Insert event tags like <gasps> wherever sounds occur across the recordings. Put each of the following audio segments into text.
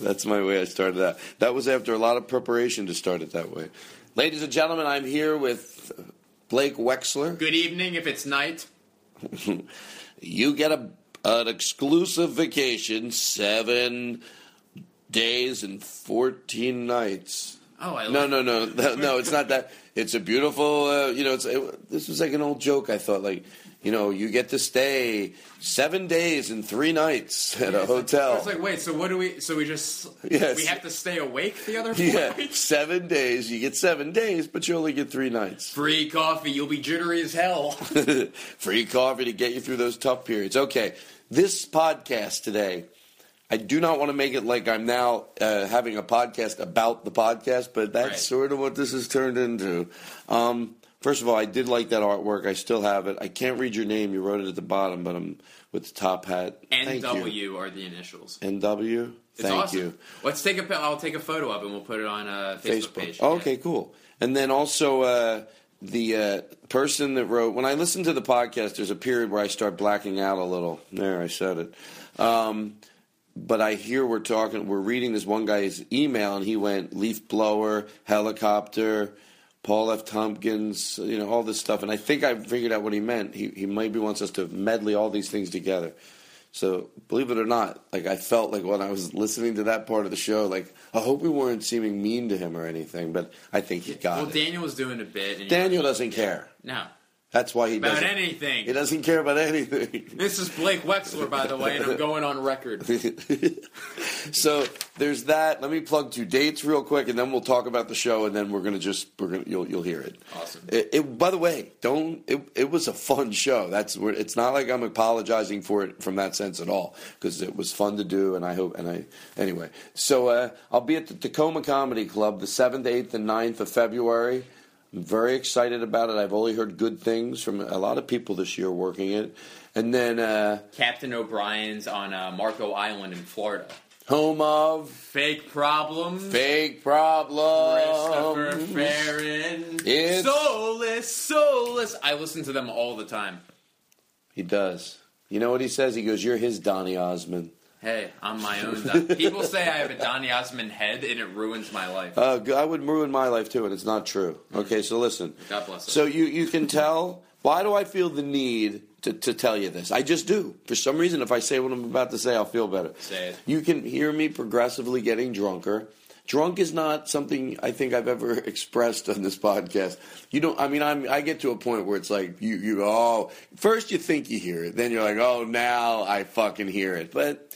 That's my way I started that. That was after a lot of preparation to start it that way. Ladies and gentlemen, I'm here with Blake Wexler. Good evening if it's night. <laughs> You get a an exclusive vacation, seven days and fourteen nights. Oh, I No, love no, no, no, <laughs> no. It's not that. It's a beautiful. Uh, you know, it's it, this was like an old joke. I thought, like, you know, you get to stay seven days and three nights at a hotel. It's like, wait, so what do we? So we just Yes. we have to stay awake the other four yeah, nights? <laughs> seven days. You get seven days, but you only get three nights. Free coffee, you'll be jittery as hell. <laughs> <laughs> Free coffee to get you through those tough periods. Okay, this podcast today, I do not want to make it like I'm now uh, having a podcast about the podcast, but that's Right. sort of what this has turned into. Um, first of all, I did like that artwork. I still have it. I can't read your name. You wrote it at the bottom, but I'm with the top hat. NW are the initials. NW. It's Thank awesome. you. Let's take a. I'll take a photo of it and we'll put it on a Facebook, Facebook. page. Oh, okay, cool. And then also uh, the uh, person that wrote when I listen to the podcast, there's a period where I start blacking out a little. There, I said it. Um, but I hear we're talking, we're reading this one guy's email, and he went leaf blower, helicopter, Paul F. Tompkins, you know, all this stuff. And I think I figured out what he meant. He, he maybe wants us to medley all these things together. So believe it or not, like I felt like when I was listening to that part of the show, like I hope we weren't seeming mean to him or anything, but I think he got Well, it. Well, Daniel was doing a bit. And Daniel doesn't care. No. That's why he About doesn't. anything. He doesn't care about anything. This is Blake Wexler, by the way, and I'm going on record. <laughs> so there's that. Let me plug two dates real quick, and then we'll talk about the show, and then we're gonna just we're gonna you'll you'll hear it. Awesome. It, it, by the way, don't it, it was a fun show. That's where it's not like I'm apologizing for it from that sense at all because it was fun to do, and I hope and I anyway. So uh, I'll be at the Tacoma Comedy Club the seventh, eighth, and 9th of February. I'm very excited about it. I've only heard good things from a lot of people this year working it, and then uh, Captain O'Brien's on uh, Marco Island in Florida. home of Fake problems. fake problems. Christopher Farren. It's- Soulless, soulless. I listen to them all the time. He does. You know what he says? He goes, "You're his Donny Osmond." Hey, I'm my own. Don- <laughs> People say I have a Donny Osmond head and it ruins my life. Uh, I would ruin my life too, and it's not true. Okay, so listen. God bless him. So you you can tell. Why do I feel the need to, to tell you this? I just do. For some reason, if I say what I'm about to say, I'll feel better. Say it. You can hear me progressively getting drunker. Drunk is not something I think I've ever <laughs> expressed on this podcast. You don't. I mean, I'm. I get to a point where it's like you. You go. Oh, first you think you hear it, then you're like, oh, now I fucking hear it. But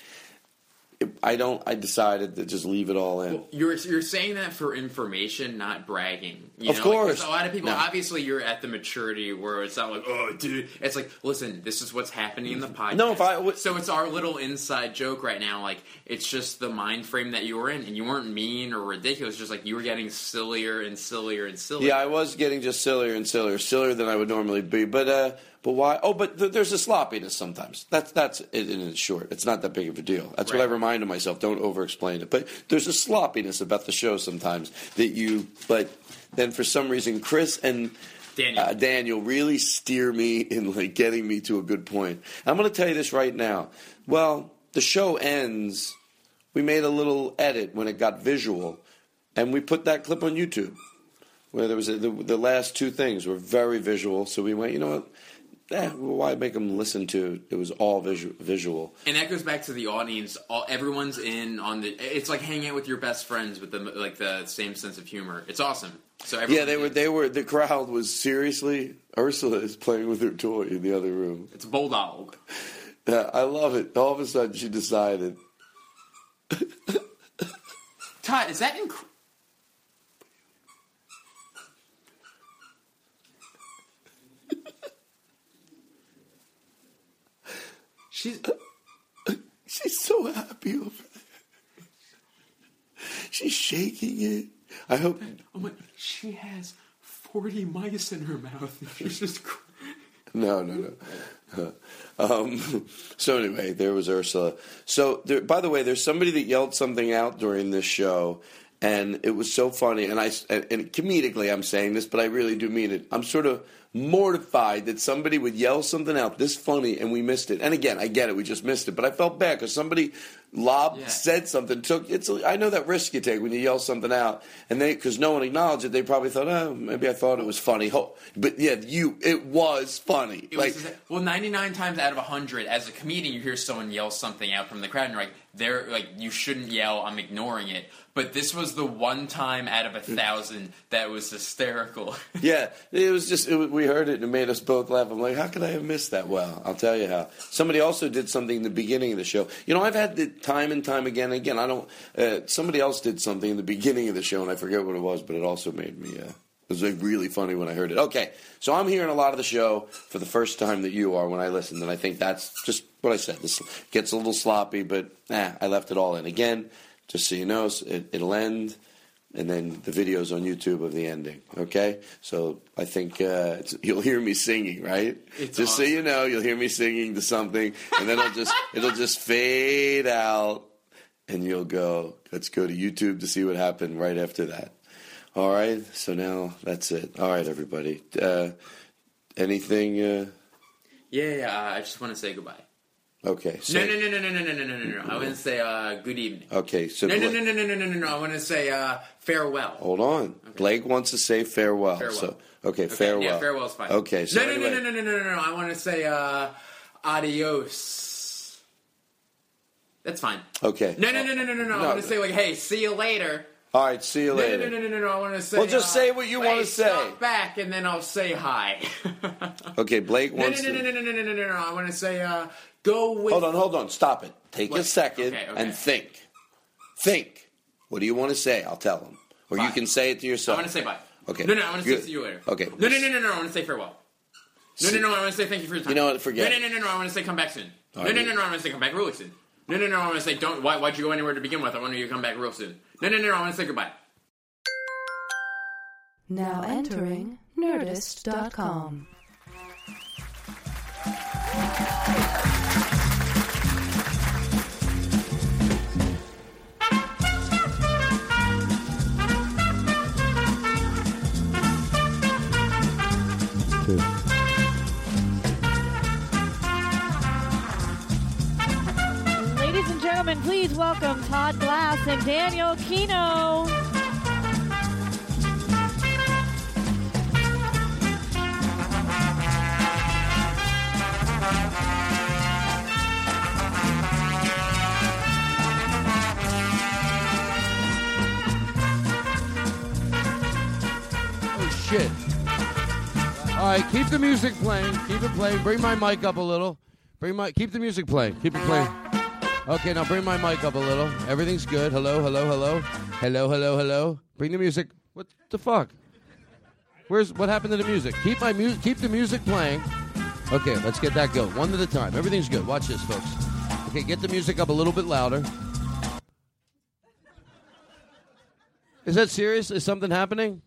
I don't. I decided to just leave it all in. You're you're saying that for information, not bragging. You Of know? course. 'cause a lot of people, No. obviously, you're at the maturity where it's not like, oh, dude. It's like, listen, this is what's happening in the podcast. No, if I w- so it's our little inside joke right now. Like, it's just the mind frame that you were in, and you weren't mean or ridiculous. Just like you were getting sillier and sillier and sillier. Yeah, I was getting just sillier and sillier, sillier than I would normally be. But uh, but why? Oh, but th- there's a sloppiness sometimes. That's that's it in it's short. It's not that big of a deal. That's what I Right. reminded myself. Don't over-explain it. But there's a sloppiness about the show sometimes that you. But then for some reason, Chris and. Daniel. Uh, Daniel really steer me in like getting me to a good point. I'm going to tell you this right now. Well, the show ends. We made a little edit when it got visual, and we put that clip on YouTube where there was a, the, the last two things were very visual. So we went, you know what? Eh, why make them listen to? It was all visual. visual. And that goes back to the audience. All, everyone's in on the. It's like hanging out with your best friends with the like the same sense of humor. It's awesome. So Yeah, they were. They were. The crowd was seriously. Ursula is playing with her toy in the other room. It's a bulldog. Yeah, I love it. All of a sudden, she decided. <laughs> Todd, is that inc- She's <laughs> She's so happy over there. She's shaking it. I hope. oh my, she has forty mice in her mouth. <laughs> She's just No, no, no. <laughs> Um, so anyway, there was Ursula. So there, by the way, there's somebody that yelled something out during this show, and it was so funny. And I and, and comedically, I'm saying this, but I really do mean it. I'm sort of mortified that somebody would yell something out this funny and we missed it. And again, I get it, we just missed it, but I felt bad because somebody lobbed, Yeah. said something, took. It's. I know that risk you take when you yell something out, and they because no one acknowledged it, they probably thought, oh, maybe I thought it was funny. Ho- But yeah, you, it was funny. It like. was, well, 99 times out of 100, as a comedian, you hear someone yell something out from the crowd, and you're like, they're like, you shouldn't yell. I'm ignoring it. But this was the one time out of a thousand that was hysterical. <laughs> Yeah, it was just it, we heard it and it made us both laugh. I'm like, how could I have missed that? Well, I'll tell you how. Somebody also did something in the beginning of the show. You know, I've had the time and time again. Again, I don't. Uh, somebody else did something in the beginning of the show, and I forget what it was, but it also made me. Uh, it was like really funny when I heard it. Okay, so I'm hearing a lot of the show for the first time that you are when I listened, and I think that's just what I said. This gets a little sloppy, but nah, I left it all in. Again, just so you know, it, it'll end and then the videos on YouTube of the ending. Okay, so I think uh, it's, you'll hear me singing, right? It's just so you know, you'll hear me singing to something, and then it'll just it'll just fade out, and you'll go. Let's go to YouTube to see what happened right after that. All right, so now that's it. All right, everybody. Uh, anything? Uh, yeah, yeah, uh, I just want to say goodbye. okay. So, No, no, no, no, no, no, no, no, no, no. I want to say uh, good evening. Okay. So No, no, no, no, no, no, no, no, no. I want to say uh, farewell. Hold on. Blake wants to say farewell. Farewell. So okay, Okay, farewell. Yeah, farewell's fine. Okay. So no, no, anyway, no, no, no, no, no, no. I want to say uh, adios. That's fine. Okay. No, no, no, no, no, no, no. I want to say like, hey, see you later. All right. See you No, later. no, no, no, no, no. no. I want to say. Well, just uh, say what you wanna say. Stop back, and then I'll say hi. Okay, Blake wants no, no, no, no, no, no, no, no, no. I want to say, uh, go with. Hold on, hold on. Stop it. Take a second Okay, okay. and think. Think. What do you want to say? I'll tell him. Or you can say it to yourself. I yourself. want to say bye. Okay. No, no, I want to say see you later. Okay. No, no, no, no, no. I want to say farewell. No, no, no. I want to say thank you for your time. You know what? Forget No, it. no, no, no. I want to say come back soon. All no, no, no, no. I want to say come back really soon. No, no, no. I want to say don't. Why? Why'd you go anywhere to begin with? I want you to come back real soon. No, no, no. no I want to say goodbye. Now entering Nerdist.com. please welcome Todd Glass and Daniel Kinno. Oh shit! All right, keep the music playing. Keep it playing. Bring my mic up a little. Bring my. Keep the music playing. Keep it playing. Okay, now bring my mic up a little. Everything's good. Hello, hello, hello. Hello, hello, hello. Bring the music. What the fuck? Where's what happened to the music? Keep my mu- keep the music playing. Okay, let's get that going. One at a time. Everything's good. Watch this, folks. Okay, get the music up a little bit louder. Is that serious? Is something happening?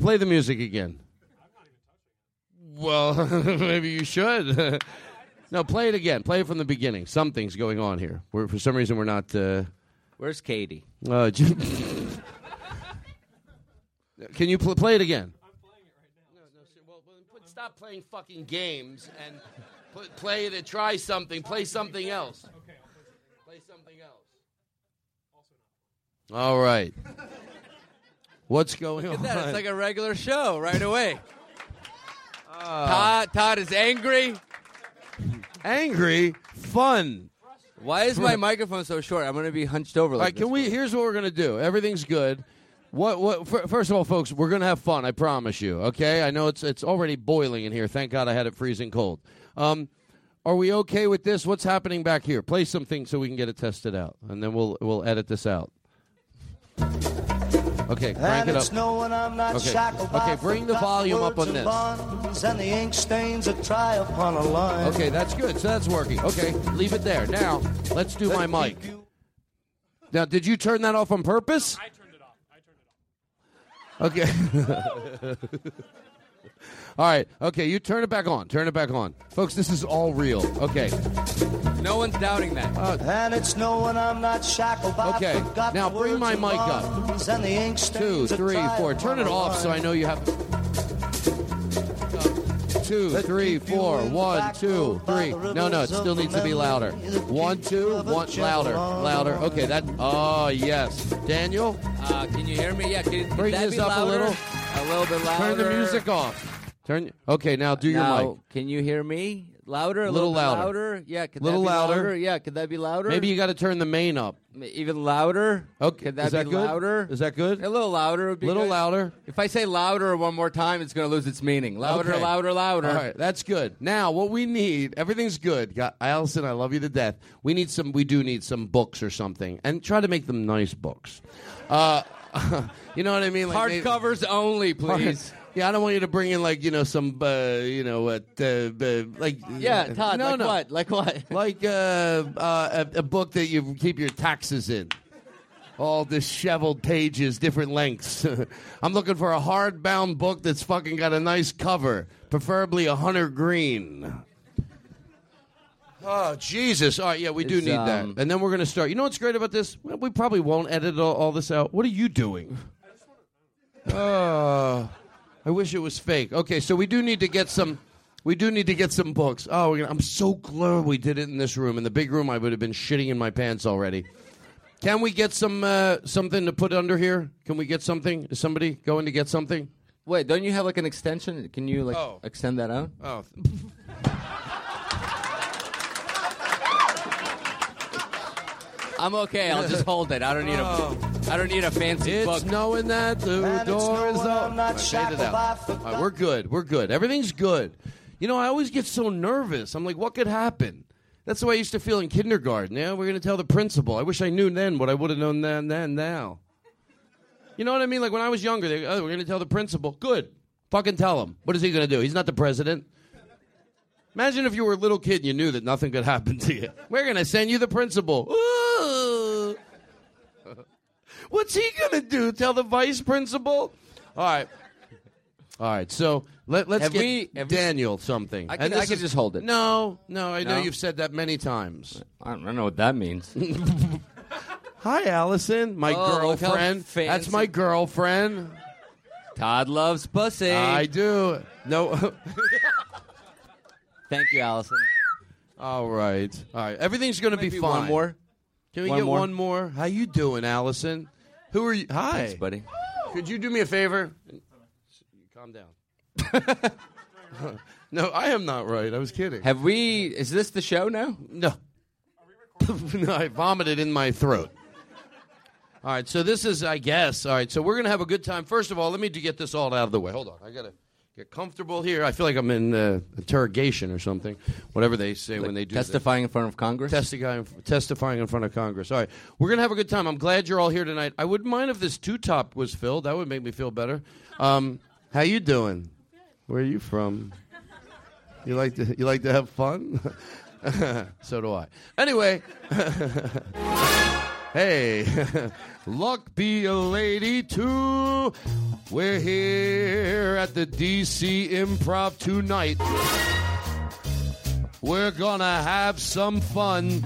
Play the music again. Well, <laughs> maybe you should. <laughs> no, play it again. Play it from the beginning. Something's going on here. We're, for some reason, we're not. Uh, Where's Katie? uh, <laughs> j- Can you pl- play it again? Stop playing fucking games and put, play it and try something. Play something else. Okay, Play something else. All right. What's going Look on? at that. It's like a regular show right away. <laughs> Todd, Todd is angry. Angry, fun. Why is my <laughs> microphone so short? I'm going to be hunched over. All Like right, can we? Here's what we're gonna do. Everything's good. What? What? fir- First of all, folks, we're gonna have fun. I promise you. Okay. I know it's it's already boiling in here. Thank God I had it freezing cold. Um, are we okay with this? What's happening back here? Play something so we can get it tested out, and then we'll we'll edit this out. Okay, crank and it it's up. knowing I'm not Okay. shackled Okay, bring the volume up on this. bonds and the ink stains that try upon a line. Okay, that's good. So that's working. Okay, leave it there. Now let's do my mic. Now, did you turn that off on purpose? I turned it off. I turned it off. Okay. <laughs> all right. Okay, you turn it back on. Turn it back on, folks. This is all real. Okay. No one's doubting that. and it's knowing I'm not shackled by Okay. Now bring my mic up. bonds and the ink Two, stains that three, try four. upon Turn it off so I know you have. Two, three, four. One, two, three. No, no, it still needs to be louder. One, two, one, louder, louder. Okay, that. Oh yes, Daniel. Uh, can you hear me? Yeah. Can, can Bring that this be up a little. A little bit louder. Turn the music off. Turn. Okay, now do your Now, mic. Can you hear me? Louder? A Little little, louder. louder? Yeah. Could Little that be louder. Yeah. Could that be louder? Maybe you got to turn the main up. even louder. Okay, Could that is that be good? louder? Is that good? A little louder would be A Little good. louder. If I say louder one more time, it's going to lose its meaning. Louder, Okay. louder, louder. All right, that's good. Now, what we need, everything's good. Got, Allison, I love you to death. We need some. We do need some books or something, and try to make them nice books. Uh, <laughs> you know what I mean? Like Hardcovers only, please. Yeah, I don't want you to bring in like you know some uh, you know what uh, uh, like Yeah, Todd, no, like no. what? Like what? <laughs> like uh, uh, a, a book that you keep your taxes in. All disheveled pages, different lengths. <laughs> I'm looking for a hardbound book that's fucking got a nice cover, preferably a hunter green. Oh Jesus! All right, yeah, we do It's, need um, that. And then we're gonna start. You know what's great about this? Well, We probably won't edit all, all this out. What are you doing? Oh, I wish it was fake. Okay, so we do need to get some. We do need to get some books. Oh, we're gonna, I'm so glad we did it in this room. In the big room, I would have been shitting in my pants already. Can we get some uh, something to put under here? Can we get something? Is somebody going to get something? Wait, don't you have like an extension? Can you like Oh. extend that out? Oh, <laughs> I'm okay. I'll just hold it. I don't need a. Oh. I don't need a fancy it's book. knowing that the And it's door is knowing up. I'm not All right, fade it shackled out. All right, we're good. We're good. Everything's good. You know, I always get so nervous. I'm like, what could happen? That's the way I used to feel in kindergarten. Yeah, we're going to tell the principal. I wish I knew then what I would have known then, then now. You know what I mean? Like when I was younger, they, oh, we're going to tell the principal. Good. Fucking tell him. What is he going to do? He's not the president. Imagine if you were a little kid and you knew that nothing could happen to you. We're going to send you the principal. Ooh. What's he going to do? Tell the vice principal? All right. All right. So let, let's Have get we- have we- Daniel something. I can- I can is- just hold it. No, no. I know you've said that many times. I don't, I don't know what that means. <laughs> Hi, Allison, my Oh, girlfriend. That's my girlfriend. Todd loves pussy. I do. No. <laughs> Thank you, Allison. All right. All right. Everything's going to be fine. one more. Can we One get more? one more? How you doing, Allison? Who are you? Hi, Thanks, buddy. Could you do me a favor? Calm down. <laughs> no, I am not right. I was kidding. Have we? Is this the show now? No. <laughs> no, I vomited in my throat. All right, so this is, I guess. All right, so we're gonna have a good time. First of all, let me get this all out of the way. Hold on, I gotta Get comfortable here. I feel like I'm in uh, interrogation or something. Whatever they say when they do that. testifying in front of Congress. Testifying, testifying in front of Congress. All right, we're gonna have a good time. I'm glad you're all here tonight. I wouldn't mind if this two top was filled. That would make me feel better. Um, how you doing? Where are you from? You like to you like to have fun? <laughs> so do I. Anyway, <laughs> hey, <laughs> luck be a lady too. We're here at the DC Improv tonight. We're gonna have some fun.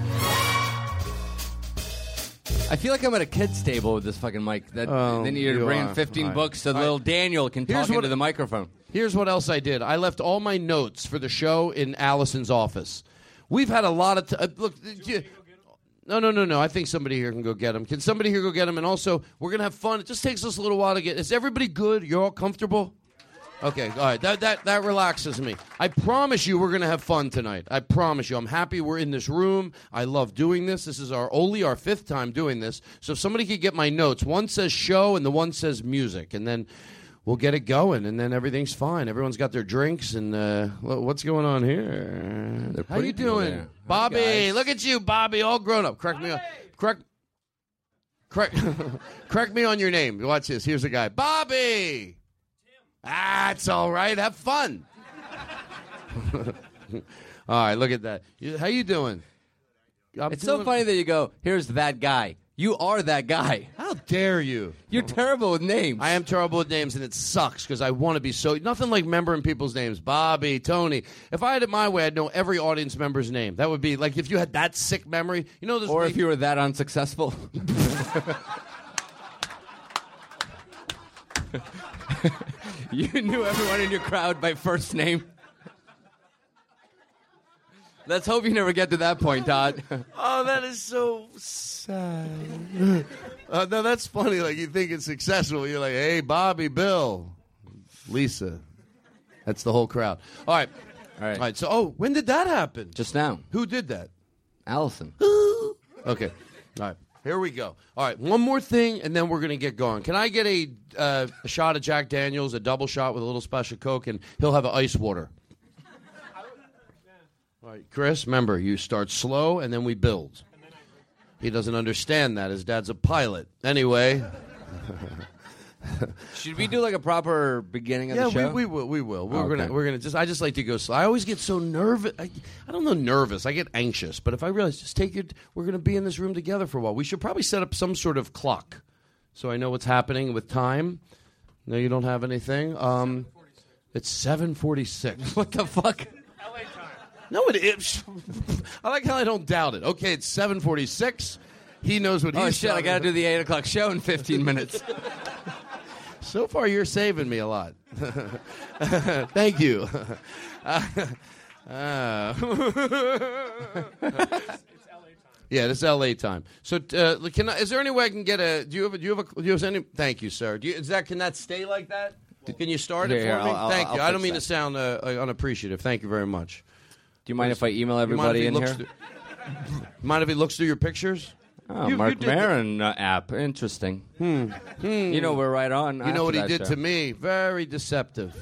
I feel like I'm at a kid's table with this fucking mic. That Oh, they need to you bring are. 15 All right. books so All right. little Daniel can Here's talk what- into the microphone. Here's what else I did. I left all my notes for the show in Allison's office. We've had a lot of t- uh, look. uh, you- no, no, no, no. I think somebody here can go get them. Can somebody here go get them? And also, we're gonna have fun. It just takes us a little while to get. Is everybody good? You're all comfortable? Okay, all right. That that that relaxes me. I promise you, we're gonna have fun tonight. I promise you. I'm happy we're in this room. I love doing this. This is our only our fifth time doing this. So if somebody could get my notes, one says show and the one says music, and then we'll get it going, and then everything's fine. Everyone's got their drinks, and uh, what's going on here? How you doing, there. Bobby? guys. Look at you, Bobby, all grown up. Correct me. on- Correct. Correct. <laughs> correct me on your name. Watch this. Here's a guy, Bobby. Ah, all right. Have fun. <laughs> all right, look at that. How you doing? I'm It's so funny that you go, here's that guy. You are that guy. How dare you? You're terrible with names. I am terrible with names, and it sucks because I want to be so. Nothing like remembering people's names. Bobby, Tony. If I had it my way, I'd know every audience member's name. That would be like if you had that sick memory. You know, this or week- if you were that unsuccessful. <laughs> <laughs> you knew everyone in your crowd by first name. Let's hope you never get to that point, Todd. <laughs> Oh, that is so sad. uh, no, that's funny. Like you think it's successful. You're like, hey, Bobby, Bill, Lisa. That's the whole crowd. All right. All right. All right. So, oh, when did that happen? Just now. Who did that? Allison. <gasps> Okay. All right. Here we go. All right. One more thing, and then we're going to get going. Can I get a, uh, a shot of Jack Daniels, a double shot with a little splash of Coke, and he'll have an ice water? All right, Chris, remember, you start slow and then we build. He doesn't understand that. His dad's a pilot. Anyway. <laughs> Should we do like a proper beginning of yeah, the show? we, we will. We will. We're Okay. gonna. We're gonna just. I just like to go slow. I always get so nervous. I, I don't know nervous. I get anxious. But if I realize, just take it. We're gonna be in this room together for a while. We should probably set up some sort of clock, so I know what's happening with time. No, you don't have anything. Um, it's seven forty-six. <laughs> what the fuck? No, it is. <laughs> I like how I don't doubt it. Okay, it's seven forty-six. He knows what Oh he's. shit! I gotta about. do the eight o'clock show in fifteen <laughs> minutes. So far, you're saving me a lot. <laughs> Thank you. Uh, yeah, it's LA time. So, uh, can I, is there any way I can get a? Do you have? A, do you have a? Do you have any? Thank you, sir. Do you, is that? Can that stay like that? Can you start it for here, me? I'll- Thank I'll you. I don't mean that. to sound uh, uh, unappreciative. Thank you very much. Do you mind if I email You everybody in here? through- mind if he looks through your pictures? Oh, You- you Marc the- Maron uh, app. Interesting. Hmm. You know we're right on. You know what he did to me? Very deceptive.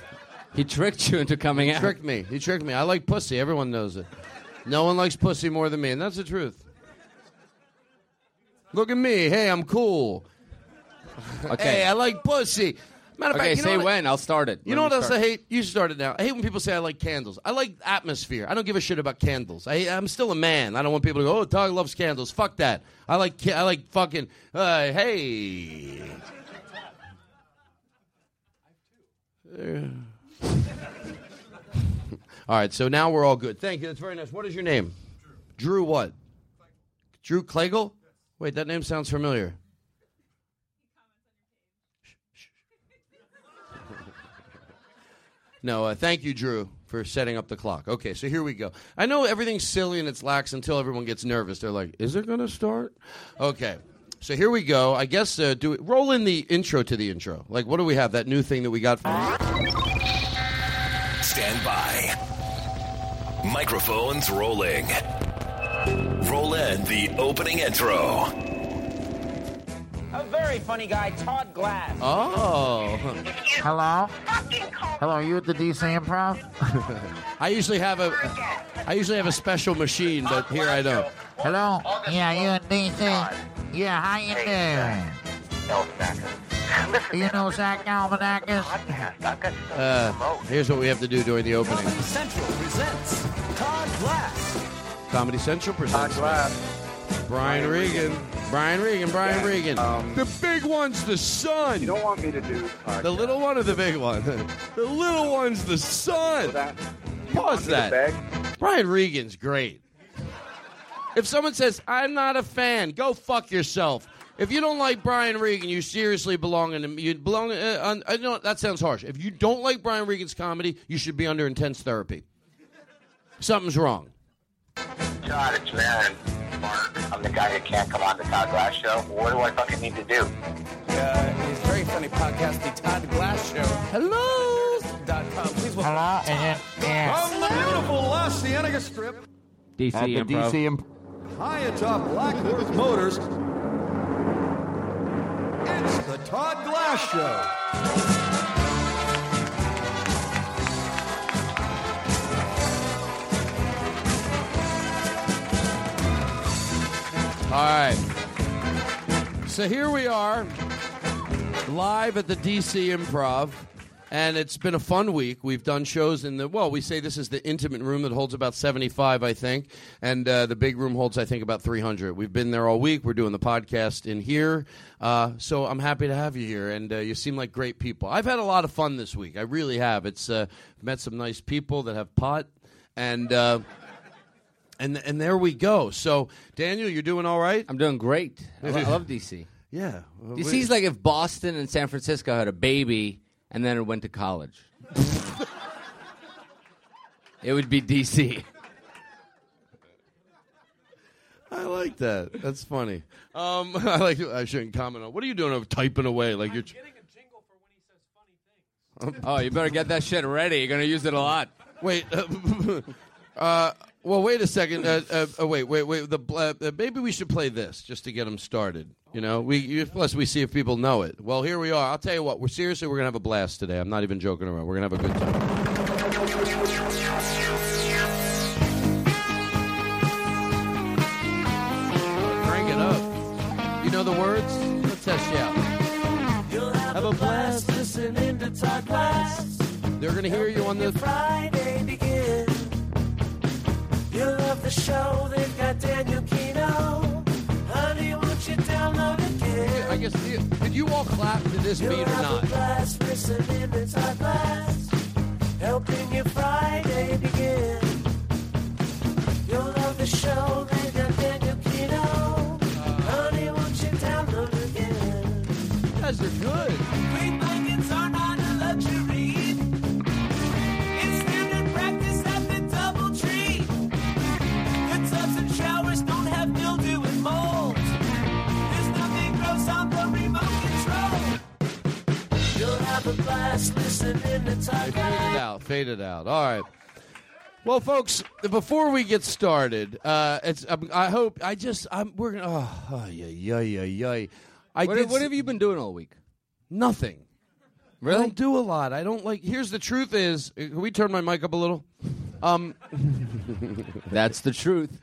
He tricked you into coming He out. tricked me. He tricked me. I like pussy. Everyone knows it. No one likes pussy more than me, and that's the truth. Look at me. Hey, I'm cool. Okay. Hey, I like pussy. Matter of Okay, fact, you say what- when. I'll start it. You know what else start. I hate? You started now. I hate when people say I like candles. I like atmosphere. I don't give a shit about candles. I, I'm still a man. I don't want people to go, "Oh, Doug loves candles." Fuck that. I like. I like fucking. Uh, hey. <laughs> All right. So now we're all good. Thank you. That's very nice. What is your name? Drew. Drew What? Drew Klegel. Wait, that name sounds familiar. No, uh, thank you, Drew, for setting up the clock. Okay, so here we go. I know everything's silly and it's lax until everyone gets nervous. They're like, "Is it going to start?" Okay, so here we go. I guess uh, do it. Roll in the intro to the intro. Like, what do we have? That new thing that we got. From- Stand by. Microphones rolling. Roll in the opening intro. A very funny guy, Todd Glass. oh, <laughs> Hello? Hello, are you at the DC Improv? <laughs> I usually have a, I usually have a special machine, but here I don't. Hello? Yeah, you in DC? Yeah, how you doing? You know Zach Galifianakis? Uh, here's what we have to do during the opening. Comedy Central presents Todd Glass. Comedy Central presents Brian Brian Regan. Brian Regan. Brian Regan. Um, the big one's the son. You don't want me to do the little one or the big one? <laughs> the little one's the son. Pause that. Brian Regan's great. If someone says I'm not a fan, go fuck yourself. If you don't like Brian Regan, you seriously belong in. You belong. Uh, on, I know that sounds harsh. If you don't like Brian Regan's comedy, you should be under intense therapy. Something's wrong. Todd, it's Maron. Mark, I'm the guy that can't come on the Todd Glass show. What do I fucking need to do? Uh, his very funny podcast, The Todd Glass Show. Hello. Dot com. Please welcome Hello? Todd. And then, From the beautiful La Cienega Strip, DC At the Improv. DC Imp- high atop Blackworth Motors, it's The Todd Glass Show. Right. So here we are, live at the DC Improv, and it's been a fun week. We've done shows in the well. We say this is the intimate room that holds about seventy-five, I think, and uh, the big room holds, I think, about three hundred. We've been there all week. We're doing the podcast in here, uh, so I'm happy to have you here, and uh, you seem like great people. I've had a lot of fun this week. I really have. It's uh, met some nice people that have pot, and. Uh, and and there we go. So Daniel, you're doing all right. I'm doing great. I, lo- I love DC. <laughs> Yeah. Well, DC's like if Boston and San Francisco had a baby and then it went to college. <laughs> it would be DC. I like that. That's funny. Um, <laughs> I like. I shouldn't comment on. What are you doing? Over typing away like you're. Getting a jingle for when he says funny things. Oh, you better get that shit ready. You're gonna use it a lot. Wait. Uh, well, wait a second. Uh, uh, uh, wait, wait, wait. The uh, uh, maybe we should play this just to get them started. You know, we you, plus we see if people know it. Well, here we are. I'll tell you what. We're seriously. We're gonna have a blast today. I'm not even joking around. We're gonna have a good time. Crank it up. You know the words? Let's test you out. Have a blast listening to Todd Glass. They're gonna hear you on the. Friday begin. You'll love the show. They've got Daniel Kinno. Honey, won't you download again? I guess. Did you all clap to this beat or You'll have a not? blast listening Todd Glass. Helping your Friday begin. You'll love the show. They've got Daniel Kinno. Uh. Honey, won't you download again? You guys are good. Blast listening to Todd Fade it out. Fade it out. All right. Well, folks, before we get started, uh, it's um, I hope I just I'm we're gonna oh, oh yeah yeah yeah yeah. I What, did what have you been doing all week? nothing. I Really? don't do a lot. I don't like. Here's the truth: is uh, can we turn my mic up a little? Um, <laughs> That's the truth.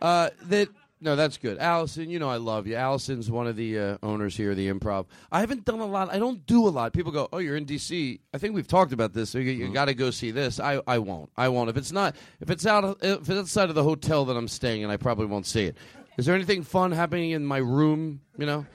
Uh, that no, that's good. Allison, you know I love you. Allison's one of the uh, owners here, of the Improv. I haven't done a lot. I don't do a lot. People go, "Oh, you're in DC." I think we've talked about this. So you, you got to go see this. I, I won't. I won't. If it's not, if it's out, of, if it's outside of the hotel that I'm staying in, I probably won't see it. Is there anything fun happening in my room? You know,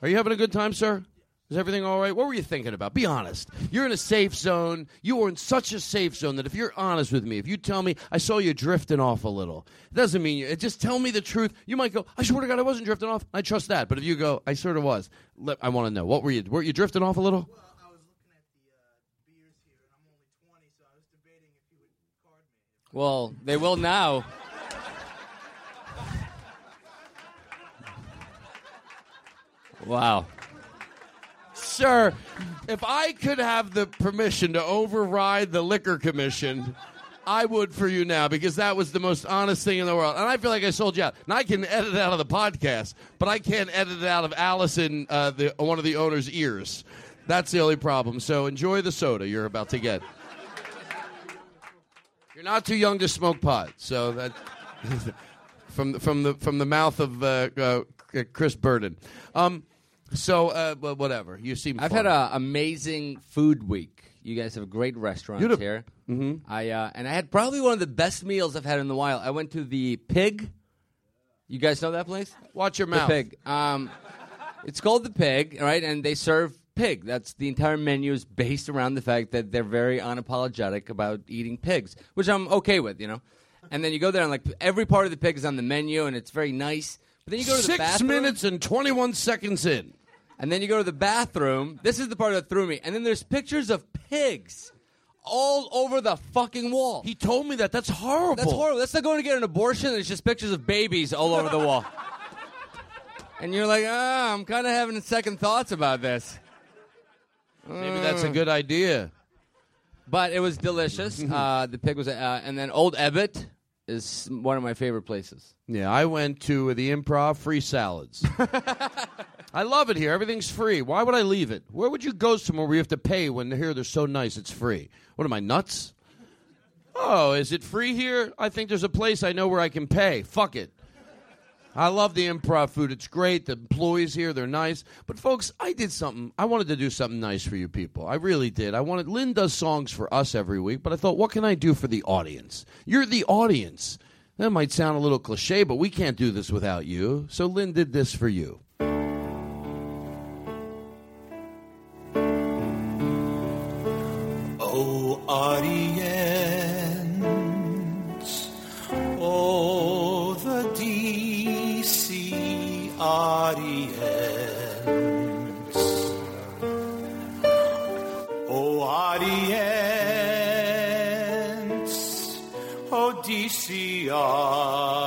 are you having a good time, sir? Is everything all right? What were you thinking about? Be honest. You're in a safe zone. You are in such a safe zone that if you're honest with me, if you tell me I saw you drifting off a little, it doesn't mean you. It just tell me the truth. You might go, I swear to God, I wasn't drifting off. I trust that. But if you go, I sort of was. Let, I want to know. What were you? Were you drifting off a little? Well, they will now. <laughs> Wow. Sir, if I could have the permission to override the liquor commission, I would for you now because that was the most honest thing in the world. And I feel like I sold you out. Now I can edit it out of the podcast, but I can't edit it out of Allison, uh, the, one of the owner's ears. That's the only problem. So enjoy the soda you're about to get. You're not too young to smoke pot, so that <laughs> from from the from the mouth of uh, uh, Chris Burden. Um, so uh, well, whatever. You seem. I've fun. had an amazing food week. You guys have great restaurants You have- here. Mhm. I uh, and I had probably one of the best meals I've had in a while. I went to the Pig. You guys know that place? Watch your mouth. The. Pig. Um, it's called the Pig, right? And they serve pig. That's the entire menu is based around the fact that they're very unapologetic about eating pigs, which I'm okay with, you know. And then you go there and like every part of the pig is on the menu, and it's very nice. But then you go to the Six bathroom. minutes and 21 seconds in. And then you go to the bathroom. This is the part that threw me. And then there's pictures of pigs all over the fucking wall. He told me that. That's horrible. That's horrible. That's not going to get an abortion. It's just pictures of babies all over the wall. <laughs> And you're like, ah, I'm kind of having second thoughts about this. Maybe that's a good idea. But it was delicious. <laughs> uh, the pig was, uh, and then Old Ebbitt is one of my favorite places. Yeah, I went to the improv free salads. <laughs> I love it here. Everything's free. Why would I leave it? Where would you go somewhere where you have to pay when here they're so nice it's free? What am I nuts? Oh, is it free here? I think there's a place I know where I can pay. Fuck it. I love the improv food. It's great. The employees here, they're nice. But folks, I did something. I wanted to do something nice for you people. I really did. I wanted Lynn does songs for us every week, but I thought, what can I do for the audience? You're the audience. That might sound a little cliche, but we can't do this without you. So Lynn did this for you. DC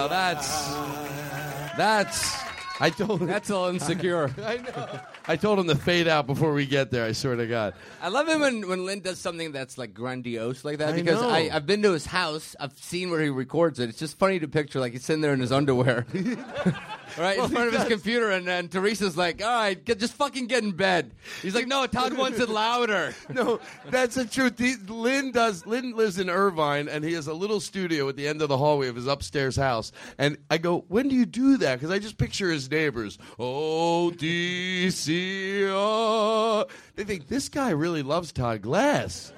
Well, that's that's. I told That's all insecure. <laughs> I know. I told him to fade out before we get there. I swear to God. I love it when, when Lynn does something that's like grandiose like that I because know. I, I've been to his house. I've seen where he records it. It's just funny to picture like he's sitting there in his underwear, <laughs> <laughs> right in front of his computer, and, and Teresa's like, "All right, get, just fucking get in bed." He's like, "No, Todd wants it louder." <laughs> No, that's the truth. He, Lynn does. Lynn lives in Irvine, and he has a little studio at the end of the hallway of his upstairs house. And I go, when do you do that? Because I just picture his neighbors. Oh, DC. Oh. They think this guy really loves Todd Glass.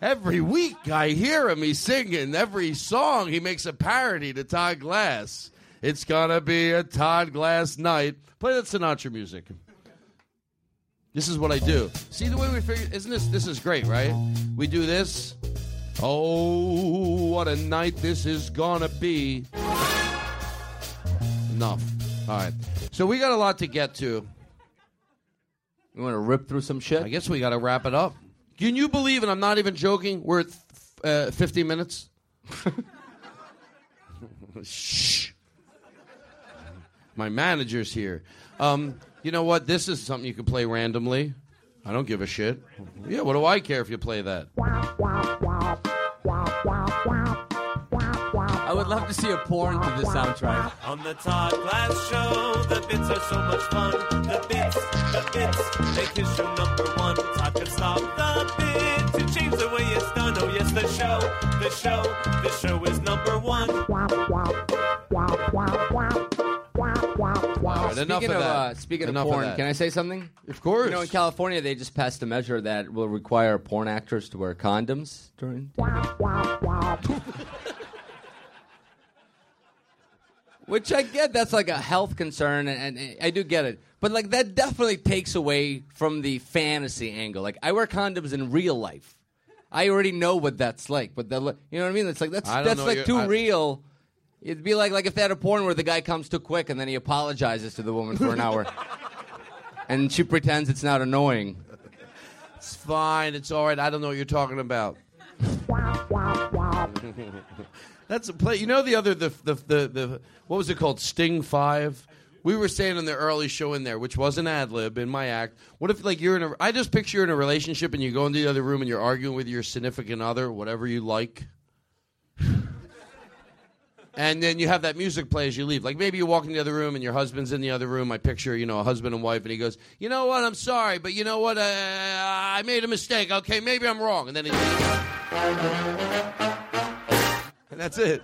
Every week I hear him. He's singing. Every song he makes a parody to Todd Glass. It's gonna be a Todd Glass night. Play that Sinatra music. This is what I do. See the way we figure? Isn't this this is great, right? We do this. Oh, what a night this is gonna be. Enough. All right. So we got a lot to get to. You want to rip through some shit? I guess we got to wrap it up. Can you believe it? I'm not even joking. We're at uh, 50 minutes. <laughs> <laughs> Shh. My manager's here. Um, you know what? This is something you can play randomly. I don't give a shit. Yeah, what do I care if you play that? I would love to see a porn to this soundtrack. On the Todd Glass Show, the bits are so much fun. The bits, the bits, they kiss you number one. Todd can stop the bit to change the way it's done. Oh yes, the show, the show, the show is number one. All right, right, enough speaking of of, that. Uh, speaking Enough of of porn, that. can I say something? Of course. You know, in California, they just passed a measure that will require porn actors to wear condoms during. <laughs> Which I get, that's like a health concern, and, and I do get it. But like that definitely takes away from the fantasy angle. Like I wear condoms in real life. I already know what that's like. But the, you know what I mean? It's like that's I don't that's know like your- too I- real. It'd be like like if they had a porn where the guy comes too quick and then he apologizes to the woman for an hour, <laughs> and she pretends it's not annoying. It's fine. It's all right. I don't know what you're talking about. <laughs> That's a play. You know the other the the the, the what was it called? Sting Five. We were saying in the early show in there, which was an ad lib in my act. What if like you're in a? I just picture you're in a relationship and you go into the other room and you're arguing with your significant other, whatever you like. And then you have that music play as you leave. Like maybe you walk in the other room and your husband's in the other room. I picture, you know, a husband and wife, and he goes, "You know what? I'm sorry, but you know what? Uh, I made a mistake. Okay, maybe I'm wrong." And then, and that's it.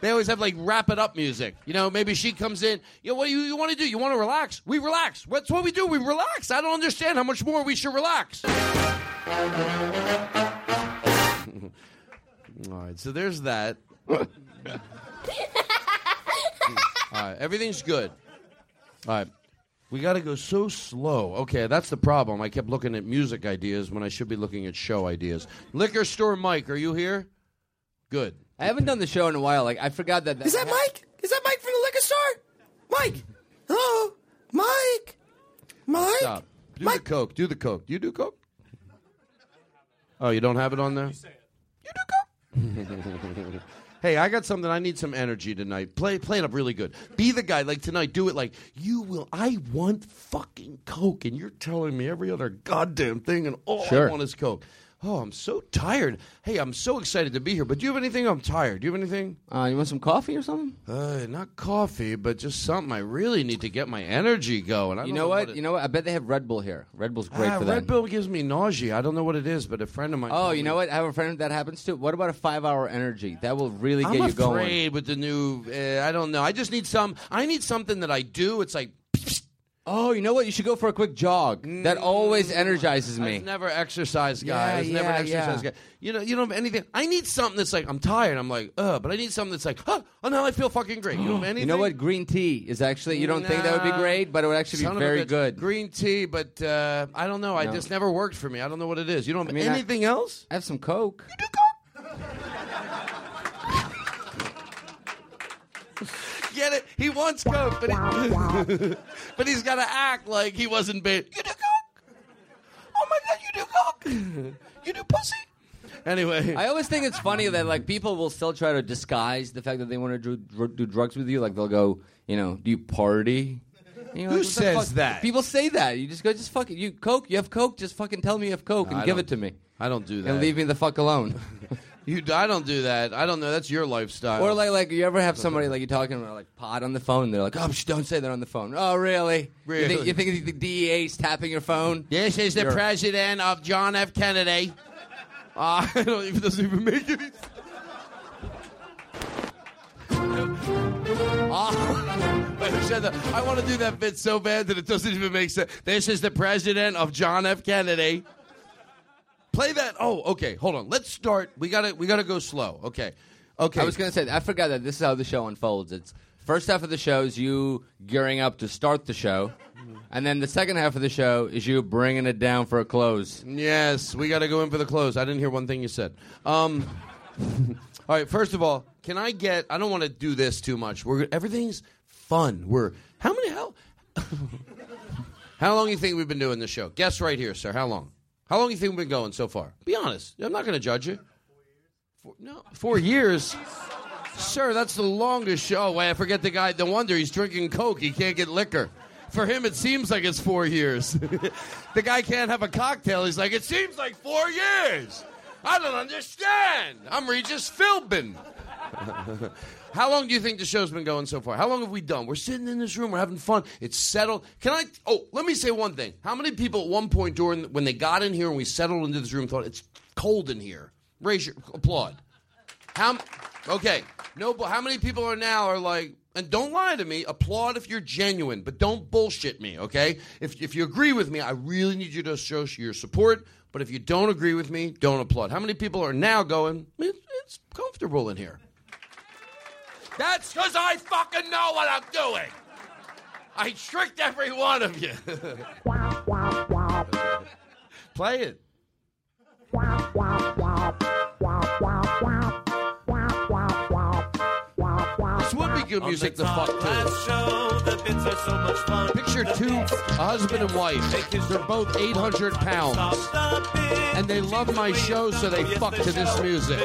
They always have like wrap it up music. You know, maybe she comes in. You know, what do you, you want to do? You want to relax? We relax. That's what we do. We relax. I don't understand how much more we should relax. <laughs> All right, so there's that. <laughs> All right, everything's good. All right. We got to go so slow. Okay, that's the problem. I kept looking at music ideas when I should be looking at show ideas. Liquor store Mike, are you here? Good. I haven't done the show in a while. Like I forgot that. Is that Mike? Is that Mike from the liquor store? Mike! Hello? Mike! Mike? Stop. Do the coke. Do the coke. Do you do coke? Oh, you don't have it on there? You do coke? <laughs> hey, I got something. I need some energy tonight. Play, play it up really good. Be the guy. Like tonight, do it like you will. I want fucking coke, and you're telling me every other goddamn thing, and all Sure. I want is coke. Oh, I'm so tired. Hey, I'm so excited to be here. But do you have anything? I'm tired. Do you have anything? Uh, you want some coffee or something? Uh, not coffee, but just something. I really need to get my energy going. I You don't know what? it- you know what? I bet they have Red Bull here. Red Bull's great Ah, for that. Red. Bull gives me nausea. I don't know what it is, but a friend of mine. Oh, you me- know what? I have a friend that happens to. What about a five-hour energy? That will really I'm get you going. afraid with the new. Uh, I don't know. I just need some. I need something that I do. It's like Oh, you know what? You should go for a quick jog. That always energizes I me. never exercise guy. Yeah, I was never yeah, an exercise yeah. guy. You know, you don't have anything. I need something that's like I'm tired. I'm like, uh, but I need something that's like, huh, oh, now I feel fucking great. You don't have anything. <gasps> You know what? Green tea is actually. You don't think that would be great, but it would actually be very good. Green tea, but uh, I don't know. I just never worked for me. I don't know what it is. You don't have I mean, I- anything else? I have some Coke. Get it? He wants coke, but, he, <laughs> but he's got to act like he wasn't bait. You do coke? Oh my god, you do coke? You do pussy? Anyway, I always think it's funny that like people will still try to disguise the fact that they want to do, dr- do drugs with you. Like they'll go, you know, do you party? And you're Who like, says that? People say that. You just go, just fucking you Coke. You have Coke. Just fucking tell me you have Coke and I give it to me. I don't do that. And leave me the fuck alone. <laughs> You, I don't do that. I don't know. That's your lifestyle. Or like, like you ever have somebody like you're talking about like pot on the phone? They're like, oh, sh- don't say that on the phone. Oh, really? You think, Really? you think the DEA's tapping your phone? This is the You're- president of John F. Kennedy. Uh, <laughs> I don't even doesn't even make any. <laughs> Said that? I want to do that bit so bad that it doesn't even make sense. This is the president of John F. Kennedy. Play that. Oh, okay. Hold on. Let's start. We gotta. We gotta go slow. Okay. Okay. I was gonna say I forgot that this is how the show unfolds. It's first half of the show is you gearing up to start the show, and then the second half of the show is you bringing it down for a close. Yes, we got to go in for the close. I didn't hear one thing you said. Um, <laughs> all right, first of all, can I get? I don't want to do this too much. We're everything's fun. We're how many how? <laughs> how long you think we've been doing this show? Guess right here, sir. How long? How long do you think we've been going so far? Be honest. I'm not going to judge you. Four, no, four years. Sir, that's the longest show. I forget the guy. No wonder he's drinking Coke. He can't get liquor. For him, it seems like it's four years. <laughs> the guy can't have a cocktail. He's like, it seems like four years. I don't understand. I'm Regis Philbin. <laughs> How long do you think the show's been going so far? How long have we done? We're sitting in this room. We're having fun. It's settled. Can I? Oh, let me say one thing. How many people at one point during when they got in here and we settled into this room thought it's cold in here? Raise your applaud. How? Okay. No. How many people are now are like And don't lie to me. Applaud if you're genuine, but don't bullshit me, okay? If, if you agree with me, I really need you to show your support. But if you don't agree with me, don't applaud. How many people are now going, it's comfortable in here? That's because I fucking know what I'm doing. I tricked every one of you. <laughs> Play it. This would be good music to fuck to. Picture two, a husband and wife. They're both 800 pounds. And they love my show, so they fuck to this music.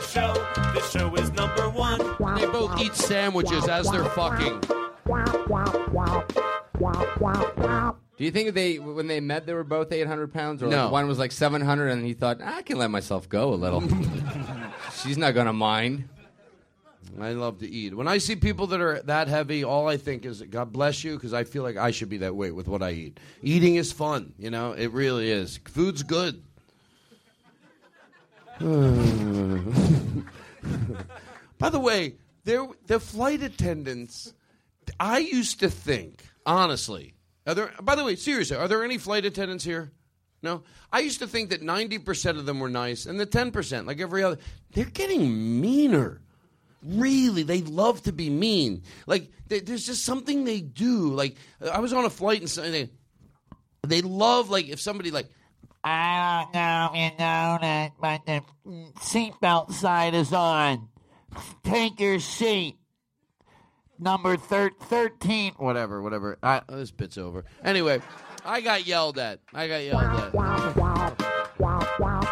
This show is number one. They both eat sandwiches as they're fucking. Do you think they, when they met, they were both 800 pounds, or No. like one was like 700, and he thought, ah, I can let myself go a little. <laughs> She's not gonna mind. I love to eat. When I see people that are that heavy, all I think is, God bless you, because I feel like I should be that weight with what I eat. Eating is fun, you know? It really is. Food's good. <sighs> By the way, there the flight attendants. I used to think, honestly, are there? By the way, seriously, are there any flight attendants here? No, I used to think that ninety percent of them were nice, and the ten percent, like every other, they're getting meaner. Really, they love to be mean. Like they, there's just something they do. Like I was on a flight and so- and they, love like if somebody like I don't know you know that, but the seatbelt sign is on. Take your seat. Number thir- 13. whatever, whatever. I, this bit's over. Anyway, I got yelled at. I got yelled at.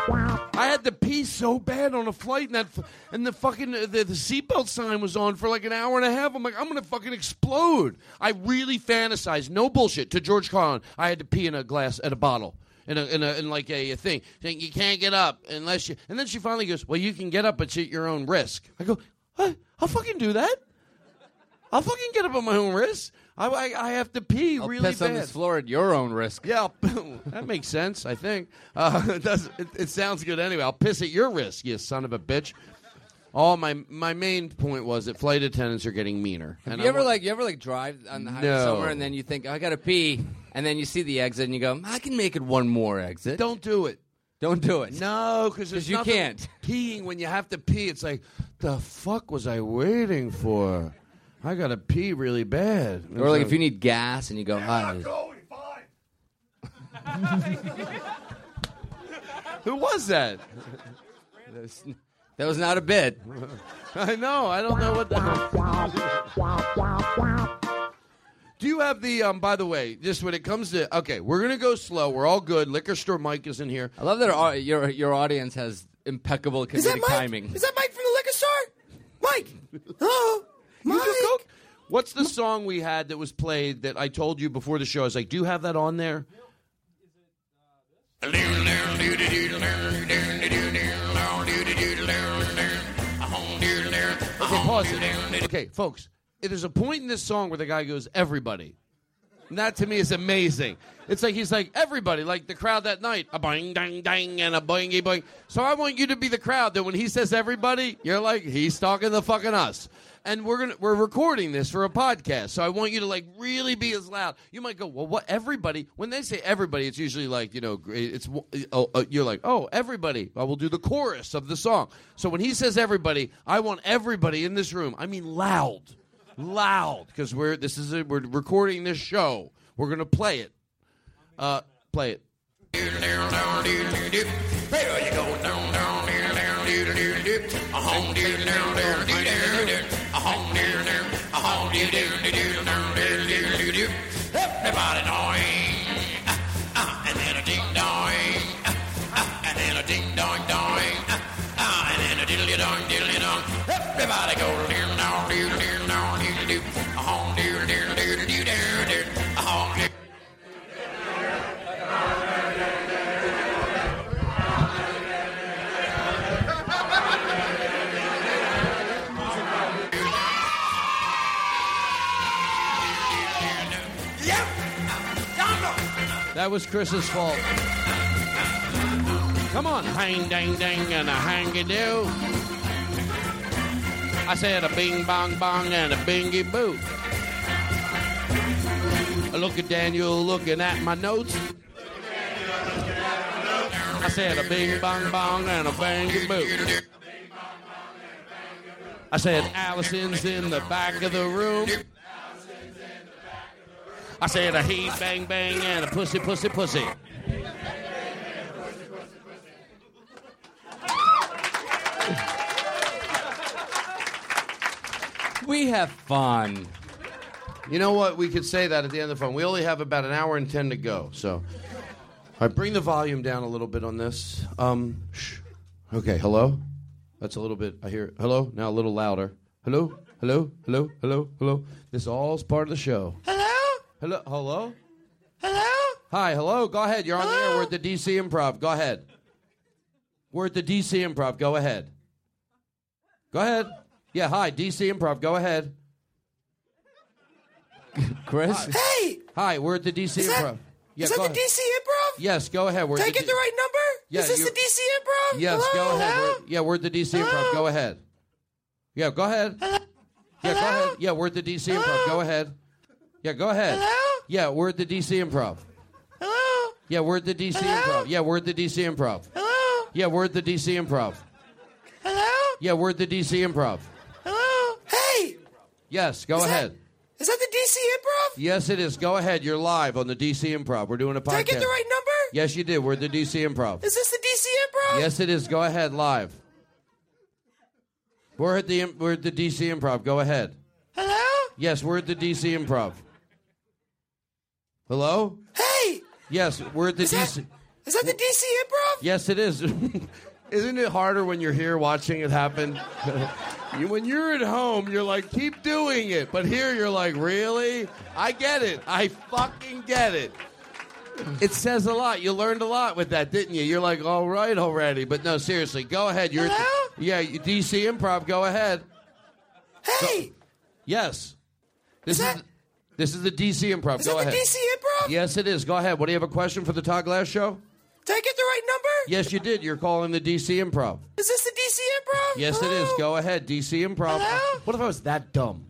I had to pee so bad on a flight, and that and the fucking uh, the, the seatbelt sign was on for like an hour and a half. I'm like, I'm gonna fucking explode. I really fantasized, no bullshit. To George Carlin, I had to pee in a glass at a bottle. In, a, in, a, in like a, a thing, saying you can't get up unless you. And then she finally goes, "Well, you can get up, but at your own risk." I go, "What? I'll fucking do that. I'll fucking get up on my own risk. I, I, I have to pee I'll really piss bad." on this floor at your own risk. Yeah, <laughs> that makes sense. I think uh, <laughs> it does. It, it sounds good anyway. I'll piss at your risk, you son of a bitch. All my my main point was that flight attendants are getting meaner. Have And you I ever wa- like you ever like drive on the highway No. somewhere and then you think I gotta pee and then you see the exit and you go I can make it one more exit. Don't do it. Don't do it. No, because <laughs> you can't. peeing when you have to pee. It's like the fuck was I waiting for? I gotta pee really bad. Or like if you need gas and you go, ah, <laughs> Who was that? that was, that was not a bit. <laughs> I know. I don't know what the. Do you have the? Um. By the way, just when it comes to okay, we're gonna go slow. We're all good. Liquor store Mike is in here. I love that our, your your audience has impeccable Is that comedic Mike? timing. Is that Mike from the liquor store? Mike! Hello? Do coke? What's the song we had that was played that I told you before the show? I was like, do you have that on there? Okay, pause it. Okay, folks, there's a point in this song where the guy goes, everybody. And that to me is amazing. It's like he's like everybody, like the crowd that night, a bang dang dang and a boingy boing. So I want you to be the crowd that when he says everybody, you're like he's talking to fucking us. And we're gonna we're recording this for a podcast, so I want you to like really be as loud. You might go, well, what everybody? When they say everybody, it's usually like you know, it's oh, uh, you're like, oh, everybody. I will do the chorus of the song. So when he says everybody, I want everybody in this room. I mean loud loud because we're this is a, we're recording this show. We're gonna play it. Uh, play it. Everybody That was Chris's fault. Come on, hang dang dang and a hang do. I said a bing bong bong and a bingy boo. I look at Daniel looking at my notes. I said a bing bong bong and a bang boo. I said Allison's in the back of the room. I said a he bang bang and a pussy pussy pussy. We have fun. You know what? We could say that at the end of the phone. We only have about an hour and ten to go. So, I bring the volume down a little bit on this. Um, shh. Okay, hello. That's a little bit. I hear hello now. A little louder. Hello, hello, hello, hello, hello. This all's part of the show. Hello? Hello, hello. Hello? Hi, hello. Go ahead. You're on the air. We're at the DC Improv. Go ahead. We're at the DC Improv. Go ahead. Go ahead. Yeah, hi, DC Improv. Go ahead. <laughs> Chris? Hey! Hi, we're at the DC Is that- Improv. Yeah, is that the ahead. DC Improv? Yes, go ahead. We're at Take the it the right number? Yeah, is this the DC Improv? Yes, Hello? go ahead. Hello? We're- yeah, we're at the DC Improv. Go ahead. Yeah, go ahead. Yeah, go ahead. Yeah, we're at the DC Improv. Go ahead. Yeah, go ahead. Hello? Yeah, we're at the DC Improv. Hello? Yeah, we're at the DC Improv. Yeah, we're at the DC Improv. Hello? Yeah, we're at the DC Improv. Hello? Yeah, we're at the DC Improv. Hello? Hey! Yes, go Is ahead. Is that the DC Improv? Yes, it is. Go ahead. You're live on the DC Improv. We're doing a podcast. Did I get the right number? Yes, you did. We're at the DC Improv. Is this the DC Improv? Yes, it is. Go ahead, live. We're at the we're at the DC Improv. Go ahead. Hello? Yes, we're at the DC Improv. Hello? Hey! Yes, we're at the DC. Is that the DC Improv? Yes, it is. <laughs> Isn't it harder when you're here watching it happen? <laughs> You- when you're at home, you're like, keep doing it. But here, you're like, really? I get it. I fucking get it. It says a lot. You learned a lot with that, didn't you? You're like, all right already. But no, seriously, go ahead. You're at the- yeah, you- DC Improv. Go ahead. Hey! Yes. This is, this is the DC Improv. Is go that the ahead. DC Improv? Yes, it is. Go ahead. What do you have a question for the Todd Glass show? Did I get the right number? Yes, you did. You're calling the DC Improv. Is this the DC Improv? Yes, it is. Go ahead, DC Improv. What if I was that dumb?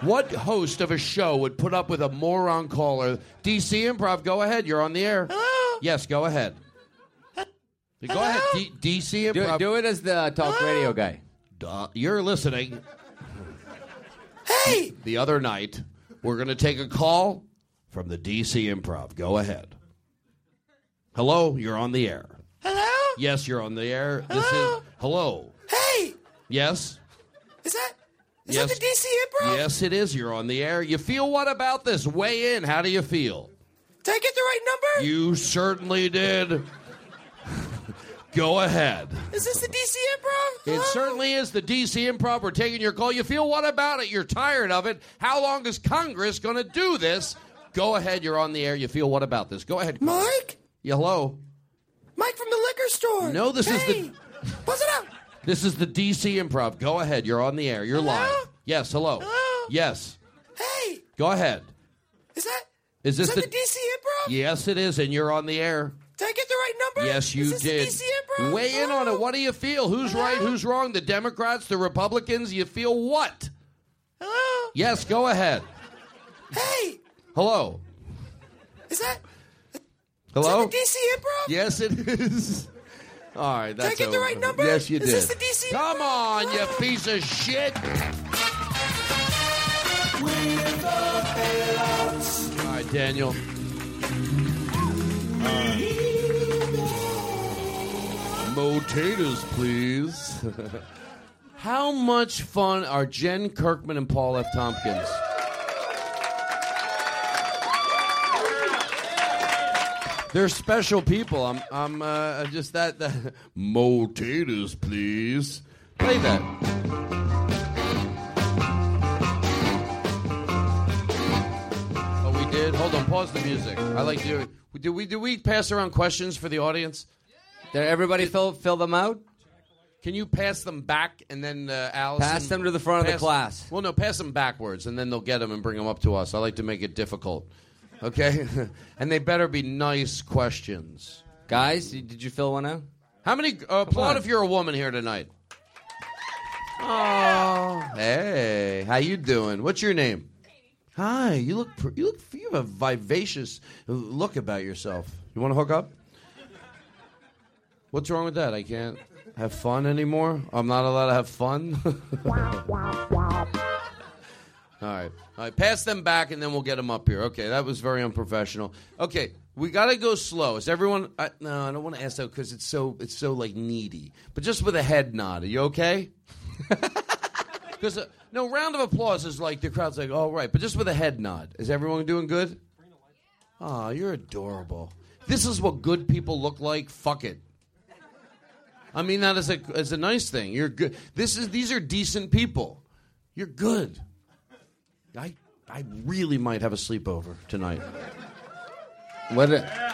What host of a show would put up with a moron caller? DC Improv, go ahead. You're on the air. Hello? Yes, go ahead. Go ahead, D- DC Improv. do it as the talk radio guy. Duh, you're listening. Hey! The other night, we're going to take a call from the DC Improv. Go ahead. Hello, you're on the air. Hello? Yes, you're on the air. This is hello. Hey! Yes. Is that is yes. that the DC Improv? Yes, it is. You're on the air. You feel what about this? Weigh in. How do you feel? Did I get the right number? You certainly did. Go ahead. Is this the DC Improv? It certainly is the DC Improv. We're taking your call. You feel what about it? You're tired of it. How long is Congress going to do this? Go ahead. You're on the air. You feel what about this? Go ahead. Mike? Yeah, hello. Mike from the liquor store. No, this is the Buzz it out. this is the DC Improv. Go ahead. You're on the air. You're live. Yes. Hello. Hello? Yes. Hey! Go ahead. Is that Is this is that the? the DC Improv? Yes, it is, and you're on the air. Did I get the right number? Yes, you is this did. The DC Improv? Weigh in on it. Oh. What do you feel? Who's right? Who's wrong? The Democrats, the Republicans? You feel what? Hello? Yes, go ahead. Hey! Hello. Is that Hello. is that the DC Improv? Yes, it is. All right, that's Did I get the right number? Yes, you Is did. this the DC Come on, you piece of shit. All right, Daniel. Potatoes, please. <laughs> How much fun are Jen Kirkman and Paul F. Tompkins? They're special people. I'm, I'm uh, just that. that. <laughs> Potatoes, please. Play that. Did. Hold on. Pause the music. I like doing. Did we? Did we pass around questions for the audience? Did everybody fill fill them out? Can you pass them back and then uh, Allison Pass them to the front of the pass- class. Well, no, pass them backwards and then they'll get them and bring them up to us. I like to make it difficult. Okay, <laughs> and they better be nice questions. Guys, did you fill one out? How many? Uh, applaud on. if you're a woman here tonight. Oh, hey, how you doing? What's your name? Hi, you look pr- you look you have a vivacious look about yourself. You want to hook up? What's wrong with that? I can't have fun anymore. I'm not allowed to have fun. <laughs> All right. All right. Pass them back and then we'll get them up here. Okay. That was very unprofessional. Okay. We got to go slow. Is everyone. I, no, I don't want to ask that because it's so, it's so like needy. But just with a head nod. Are you okay? <laughs> Because, uh, no, round of applause is like the crowd's like, all right. But just with a head nod. Is everyone doing good? Oh, you're adorable. This is what good people look like. Fuck it. I mean that as a as a nice thing. You're good. This is these are decent people. You're good. I I really might have a sleepover tonight. What?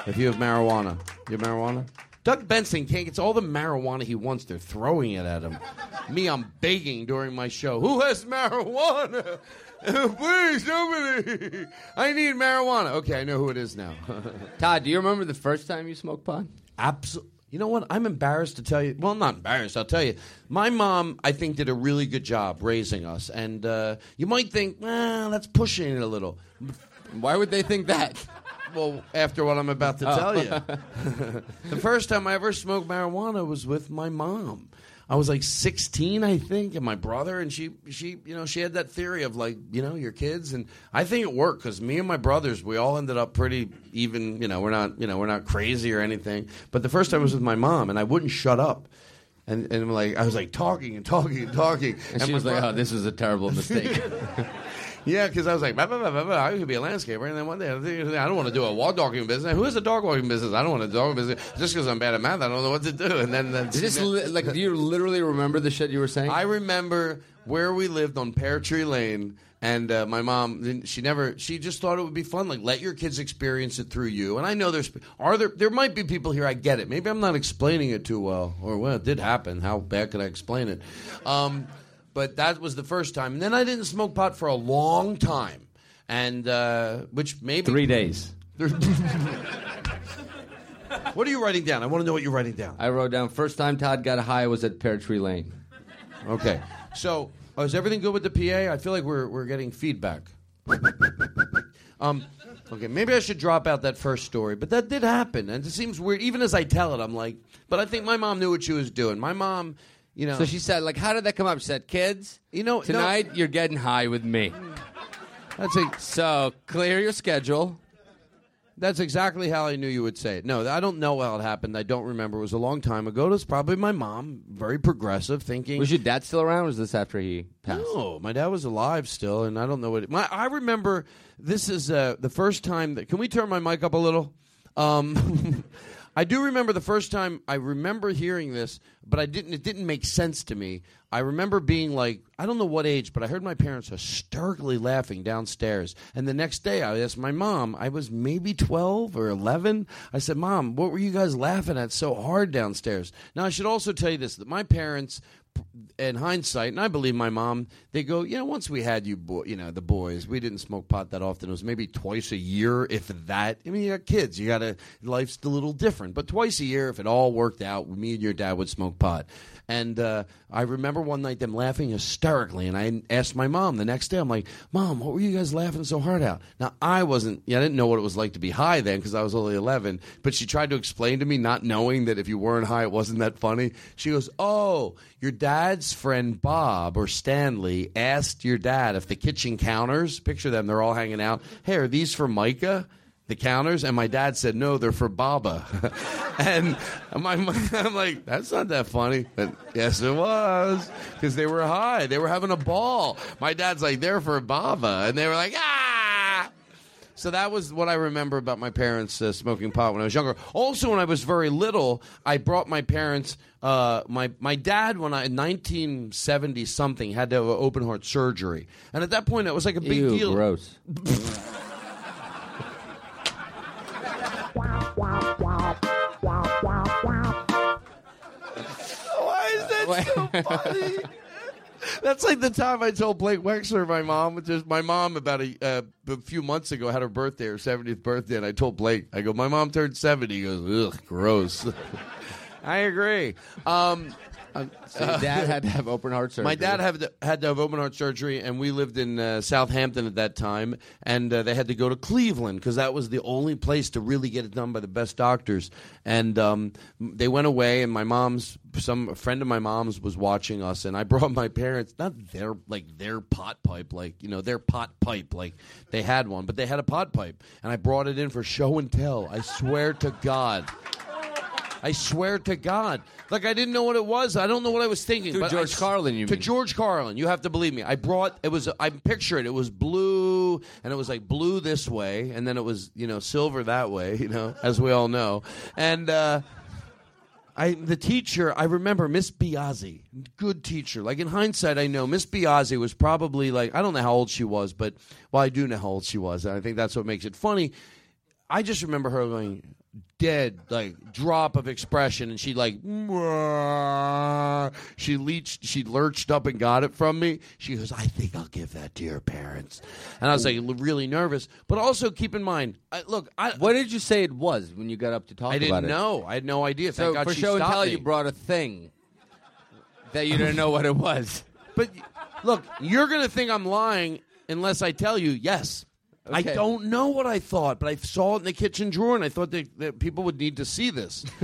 If you have marijuana, you have marijuana. Doug Benson can't get all the marijuana he wants. They're throwing it at him. Me, I'm begging during my show. Who has marijuana? <laughs> Please, somebody. I need marijuana. Okay, I know who it is now. <laughs> Todd, do you remember the first time you smoked pot? Absolutely. You know what? I'm embarrassed to tell you. Well, not embarrassed. I'll tell you. My mom, I think, did a really good job raising us, and uh, you might think, well, that's pushing it a little. Why would they think that? Well, after what I'm about to Oh. tell you, <laughs> the first time I ever smoked marijuana was with my mom. I was like 16, I think, and my brother, and she, she, you know, she had that theory of like, you know, your kids, and I think it worked because me and my brothers, we all ended up pretty even. You know, we're not, you know, we're not crazy or anything. But the first time was with my mom, and I wouldn't shut up. And, and like I was like talking and talking and talking, And she my was like, "Oh, this is a terrible mistake." <laughs> <laughs> yeah, because I was like, blah, blah, blah, blah. I could be a landscaper, and then one day I think, I don't want to do a wall dogging business. Who is a dog walking business? I don't want to dog business just because I'm bad at math. I don't know what to do. And then, then Is this li- like, do you literally remember the shit you were saying? I remember where we lived on Pear Tree Lane, and uh, my mom, she never, she just thought it would be fun. Like, let your kids experience it through you. And I know there's, are there, there might be people here. I get it. Maybe I'm not explaining it too well, or well, it did happen. How bad could I explain it? Um, but that was the first time. And then I didn't smoke pot for a long time, and uh, which maybe Three days. <laughs> what are you writing down? I want to know what you're writing down. I wrote down first time Todd got high was at Pear Tree Lane. Okay. So, uh, is everything good with the PA? I feel like we're we're getting feedback. Um, okay, maybe I should drop out that first story, but that did happen, and it seems weird. Even as I tell it, I'm like, but I think my mom knew what she was doing. My mom, you know, So she said, like, how did that come up? She said, kids, you know, tonight you're getting high with me. That's a, so clear your schedule. That's exactly how I knew you would say it. No, I don't know how it happened. I don't remember. It was a long time ago. It was probably my mom, very progressive, thinking. Was your dad still around? Or was this after he passed? No, my dad was alive still, and I don't know what. My, I remember this is uh, the first time that. Can we turn my mic up a little? Um, <laughs> I do remember the first time I remember hearing this, but I didn't. It didn't make sense to me. I remember being like, I don't know what age, but I heard my parents hysterically laughing downstairs. And the next day, I asked my mom. I was maybe twelve or eleven. I said, "Mom, what were you guys laughing at so hard downstairs?" Now, I should also tell you this: that my parents in hindsight, and I believe my mom, they go, you know, once we had you, boy, you know, the boys, we didn't smoke pot that often. It was maybe twice a year, if that. I mean, you got kids, you got to, life's a little different. But twice a year, if it all worked out, me and your dad would smoke pot. And uh, I remember one night them laughing hysterically, and I asked my mom the next day. I'm like, "Mom, what were you guys laughing so hard at?" Now I wasn't, yeah, I didn't know what it was like to be high then because I was only 11. But she tried to explain to me, not knowing that if you weren't high, it wasn't that funny. She goes, "Oh, your dad's friend Bob or Stanley asked your dad if the kitchen counters, picture them, they're all hanging out. Hey, are these Formica?" The counters, and my dad said, "No, they're for Baba." <laughs> and my, <laughs> I'm like, "That's not that funny." But yes, it was because they were high. They were having a ball. My dad's like, "They're for Baba," and they were like, "Ah." So that was what I remember about my parents uh, smoking pot when I was younger. Also, when I was very little, I brought my parents. Uh, my my dad, when I in 1970 something, had to have open heart surgery, and at that point, it was like a big Ew, deal. gross. <laughs> Why is that so <laughs> funny? That's like the time I told Blake Wexler, my mom, just my mom about a, uh, a few months ago had her birthday, her 70th birthday, and I told Blake, I go, my mom turned 70. He goes, ugh, gross. <laughs> I agree. Um, Um, So your dad had to have open heart surgery. My dad had to, had to have open heart surgery, and we lived in uh, Southampton at that time, and uh, they had to go to Cleveland because that was the only place to really get it done by the best doctors. And um, they went away, and my mom's some a friend of my mom's was watching us, and I <laughs> brought my parents not their like their pot pipe, like you know their pot pipe, like they had one, but they had a pot pipe, and I brought it in for show and tell. I swear to God. I swear to God. Like I didn't know what it was. I don't know what I was thinking. To George I- Carlin, you to mean. George Carlin. You have to believe me. I brought it was I picture it. It was blue and it was like blue this way and then it was, you know, silver that way, <laughs> you know, as we all know. And uh I the teacher, I remember Miss Biazzi, good teacher. Like in hindsight, I know Miss Biazzi was probably like I don't know how old she was, but well, I do know how old she was, and I think that's what makes it funny. I just remember her going dead, like drop of expression, and she like "Mwah." she leached, she lurched up and got it from me. She goes, "I think I'll give that to your parents," and I was like really nervous, but also keep in mind, I, look, I, What did you say it was when you got up to talk I didn't know. I had no idea. So God for she show and tell, me. you brought a thing that you didn't know what it was. But look, you're going to think I'm lying unless I tell you yes. I don't know what I thought, but I saw it in the kitchen drawer, and I thought that, that people would need to see this. <laughs>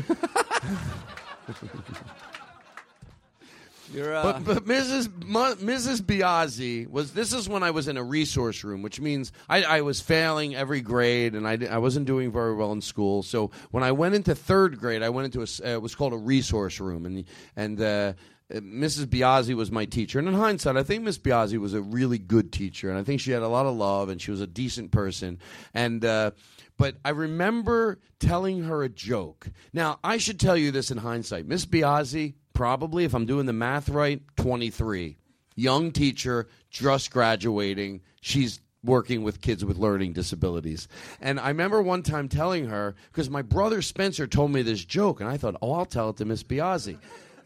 You're, uh, but, but Mrs. Mu- Mrs. Biazzi was. This is when I was in a resource room, which means I, I was failing every grade, and I, I wasn't doing very well in school. So when I went into third grade, I went into a. Uh, it was called a resource room, and and. Uh, Mrs. Biazzi was my teacher, and in hindsight, I think Miss Biazzi was a really good teacher, and I think she had a lot of love, and she was a decent person. And uh, but I remember telling her a joke. Now I should tell you this in hindsight. Miss Biazzi, probably, if I'm doing the math right, 23, young teacher, just graduating. She's working with kids with learning disabilities. And I remember one time telling her because my brother Spencer told me this joke, and I thought, oh, I'll tell it to Miss Biazzi.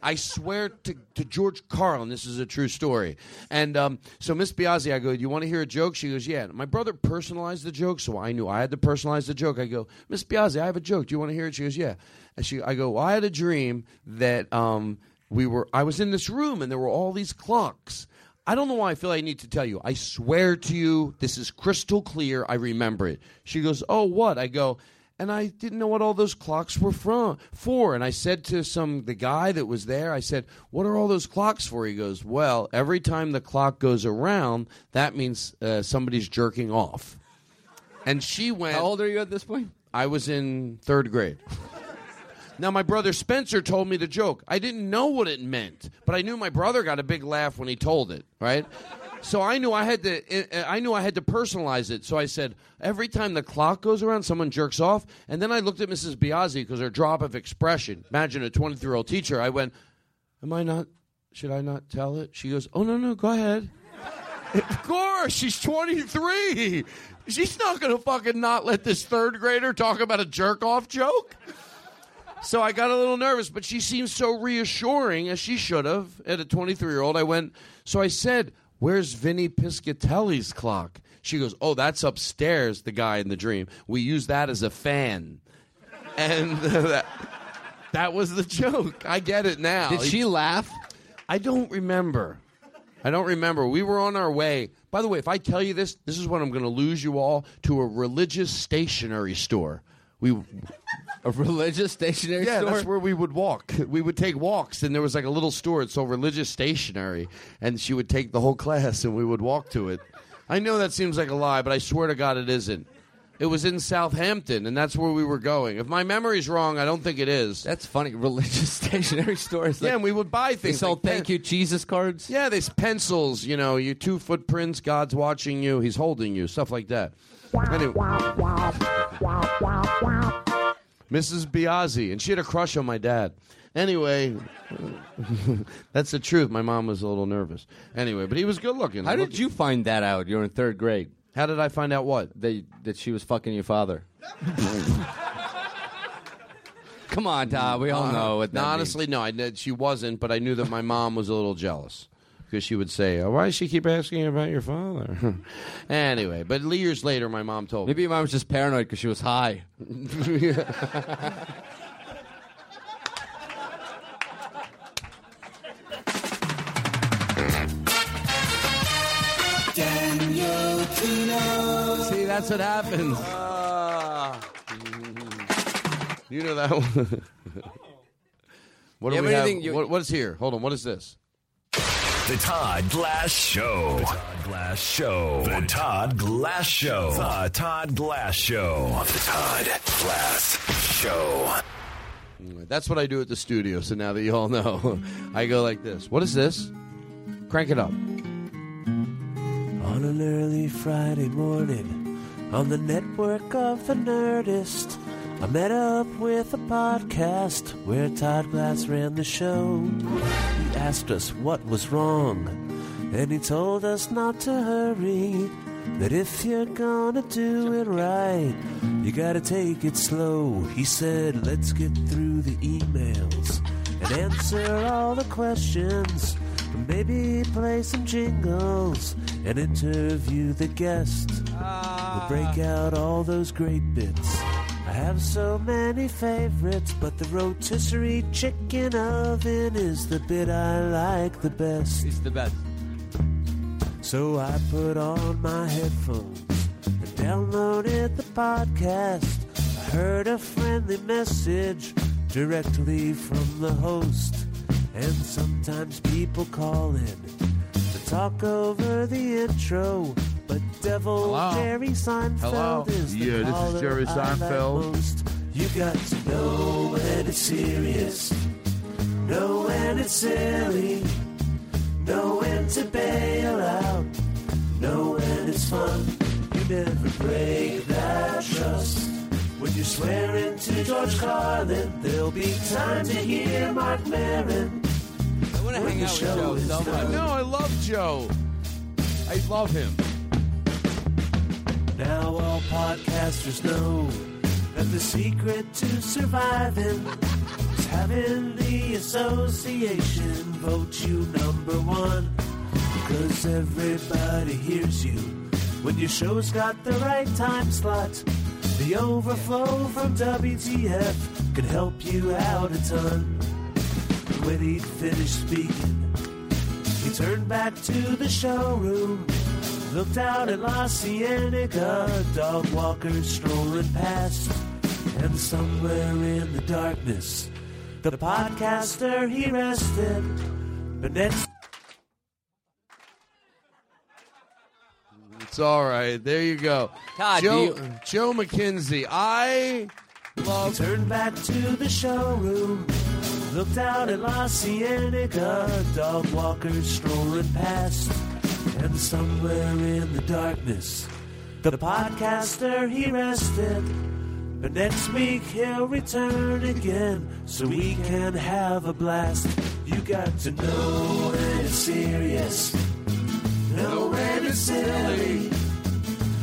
I swear to, to George Carlin, this is a true story. And um, so Miss Biazzi, I go, you want to hear a joke? She goes, yeah. My brother personalized the joke, so I knew I had to personalize the joke. I go, Miss Biazzi, I have a joke. Do you want to hear it? She goes, yeah. And she, I go, well, I had a dream that um, we were, I was in this room and there were all these clocks. I don't know why I feel I need to tell you. I swear to you, this is crystal clear. I remember it. She goes, oh, what? I go, and I didn't know what all those clocks were from for. And I said to some the guy that was there, I said, "What are all those clocks for?" He goes, "Well, every time the clock goes around, that means uh, somebody's jerking off." And she went. How old are you at this point? I was in third grade. Now, my brother Spencer told me the joke. I didn't know what it meant, but I knew my brother got a big laugh when he told it, right? So I knew I had to. I knew I had to personalize it. So I said, every time the clock goes around, someone jerks off. And then I looked at Mrs. Biazzi because her drop of expression. Imagine a 23 year old teacher. I went, "Am I not? Should I not tell it?" She goes, "Oh no, no, go ahead." <laughs> Of course, she's 23. She's not going to fucking not let this third grader talk about a jerk off joke. So I got a little nervous, but she seemed so reassuring, as she should have, at a 23 year old. I went, so I said, Where's Vinny Piscatelli's clock? She goes, Oh, that's upstairs, the guy in the dream. We use that as a fan. And <laughs> that, that was the joke. I get it now. Did she laugh? I don't remember. I don't remember. We were on our way. By the way, if I tell you this, this is when I'm going to lose you all to a religious stationery store. We a religious stationery yeah, store? that's where we would walk. We would take walks, and there was like a little store. It's sold religious stationery, and she would take the whole class, and we would walk to it. I know that seems like a lie, but I swear to God, it isn't. It was in Southampton, and that's where we were going. If my memory's wrong, I don't think it is. That's funny. Religious <laughs> stationery stores. yeah, and we would buy They things. sell like pen- thank you Jesus cards. Yeah, there's pencils. You know, your two footprints. God's watching you. He's holding you. Stuff like that. Anyway, Mrs. Biazzi, and she had a crush on my dad. Anyway, <laughs> that's the truth. My mom was a little nervous. Anyway, but he was good looking. How did you find that out? You're in third grade. How did I find out what? That that she was fucking your father. <laughs> Come on, Todd. We all Uh, know what that means. honestly, no. I she wasn't, but I knew that my mom was a little jealous because she would say, oh, "Why does she keep asking about your father?" <laughs> anyway, but years later, my mom told Maybe your mom was just paranoid because she was high. Daniel <laughs> See, that's what happens. Ah. <laughs> You know that one. what do Yeah, we have? what, what's here? Hold on. What is this? The Todd Glass Show. The Todd Glass Show. The Todd Glass Show. The Todd Glass Show. The Todd Glass Show. That's what I do at the studio. So now that you all know, <laughs> I go like this. What is this? Crank it up. On an early Friday morning, on the network of the Nerdist, I met up with a podcast where Todd Glass ran the show. He asked us what was wrong, and he told us not to hurry. That if you're gonna do it right, you gotta take it slow. He said, let's get through the emails and answer all the questions. Maybe play some jingles and interview the guest. We'll break out all those great bits. I have so many favorites, but the rotisserie chicken oven is the bit I like the best. It's the best. So I put on my headphones and downloaded the podcast. I heard a friendly message directly from the host. And sometimes people call in to talk over the intro. But Devil Hello? Jerry Seinfeld Hello? is the Yeah, this is caller Jerry I like Seinfeld. most. You got to know when it's serious, know when it's silly. Know when to bail out, know when it's fun. You never break that trust. When you're swearing to George Carlin, there'll be time to hear Marc Maron. I want to hang out with Joe so I much. know. I love Joe. I love him. Now all podcasters know that the secret to surviving is having the association vote you number one. Because everybody hears you when your show's got the right time slot. The overflow from WTF can help you out a ton. And when he'd finished speaking, he turned back to the showroom. Looked out at La Cienega, dog walkers strolling past. And somewhere in the darkness, the podcaster he rested. But next It's all right. There you go. Todd, Joe, do you- Joe McKenzie. I love. He turned back to the showroom. Looked out at La Cienega, dog walkers strolling past. And somewhere in the darkness, the podcaster he rested. But next week he'll return again so we can have a blast. You got to know when it's serious, know when it's silly,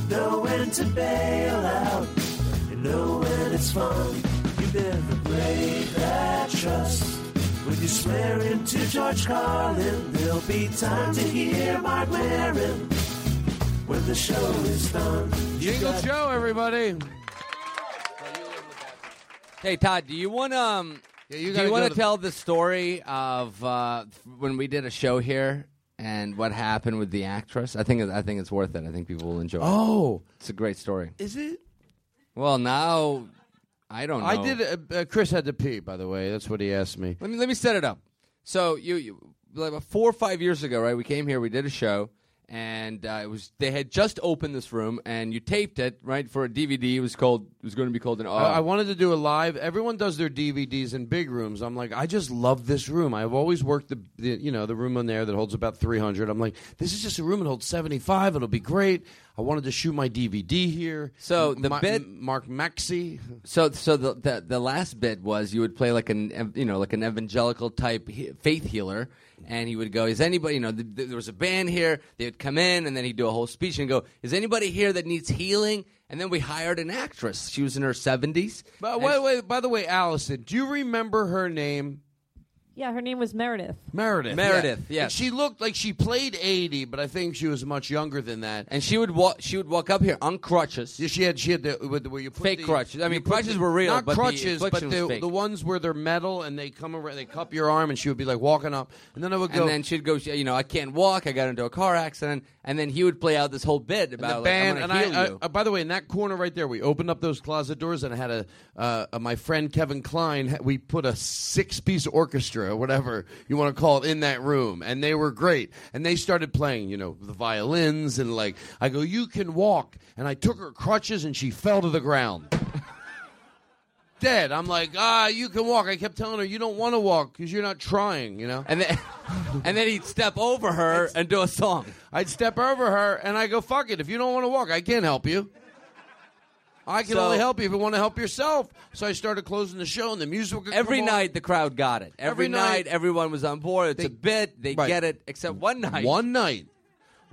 know when to bail out, and know when it's fun. You never break that trust. When you swear into George Carlin, there'll be time to hear Marc Maron when the show is done. Jingle got- Joe, everybody. Hey Todd, do you want to um, you do you want to to- tell the story of uh, when we did a show here and what happened with the actress? I think I think it's worth it. I think people will enjoy. Oh. it. it's a great story. Is it? Well, now I don't know. I did. Uh, uh, Chris had to pee. By the way, that's what he asked me. Let me let me set it up. So you, you like about four or five years ago, right? We came here, we did a show, and uh, it was they had just opened this room, and you taped it right for a DVD. It was called. It was going to be called an. Uh, I, I wanted to do a live. Everyone does their DVDs in big rooms. I'm like, I just love this room. I've always worked the, the you know the room in there that holds about 300. I'm like, this is just a room that holds 75. It'll be great. I wanted to shoot my DVD here. So the Ma- bit- Mark Maxey. So, so the, the the last bit was you would play like an you know like an evangelical type he- faith healer, and he would go, "Is anybody you know th- th- there was a band here? They would come in, and then he'd do a whole speech and go, "Is anybody here that needs healing?" And then we hired an actress. She was in her seventies. But wait, wait. By the way, Allison, do you remember her name? Yeah, her name was Meredith. Meredith. Meredith, yeah. yes. And she looked like she played 80, but I think she was much younger than that. And she would walk. She would walk up here on crutches. Yeah, she had she had the with the- where you put Fake the- crutches. I you mean, put crutches the- were real, not but the crutches, but infliction was the fake. the ones where they're metal and they come around, they cup your arm, and she would be like walking up, and then I would go. And then she'd go, you know, I can't walk. I got into a car accident. And then he would play out this whole bit and about the band, like, and I. I, uh, by the way, in that corner right there, we opened up those closet doors, and I had a uh, uh, my friend Kevin Klein. We put a six piece orchestra, or whatever you want to call it, in that room, and they were great. And they started playing, you know, the violins, and like I go, you can walk, and I took her crutches, and she fell to the ground. Dead. I'm like, ah, you can walk. I kept telling her, you don't want to walk because you're not trying, you know? And then, <laughs> and then he'd step over her and do a song. I'd step over her and I go, fuck it. If you don't want to walk, I can't help you. I can So- only help you if you want to help yourself. So I started closing the show and the music would Every night, the crowd got it. Every, Every night, night- everyone was on board. It's a bit. They Right. get it. Except one night. One night.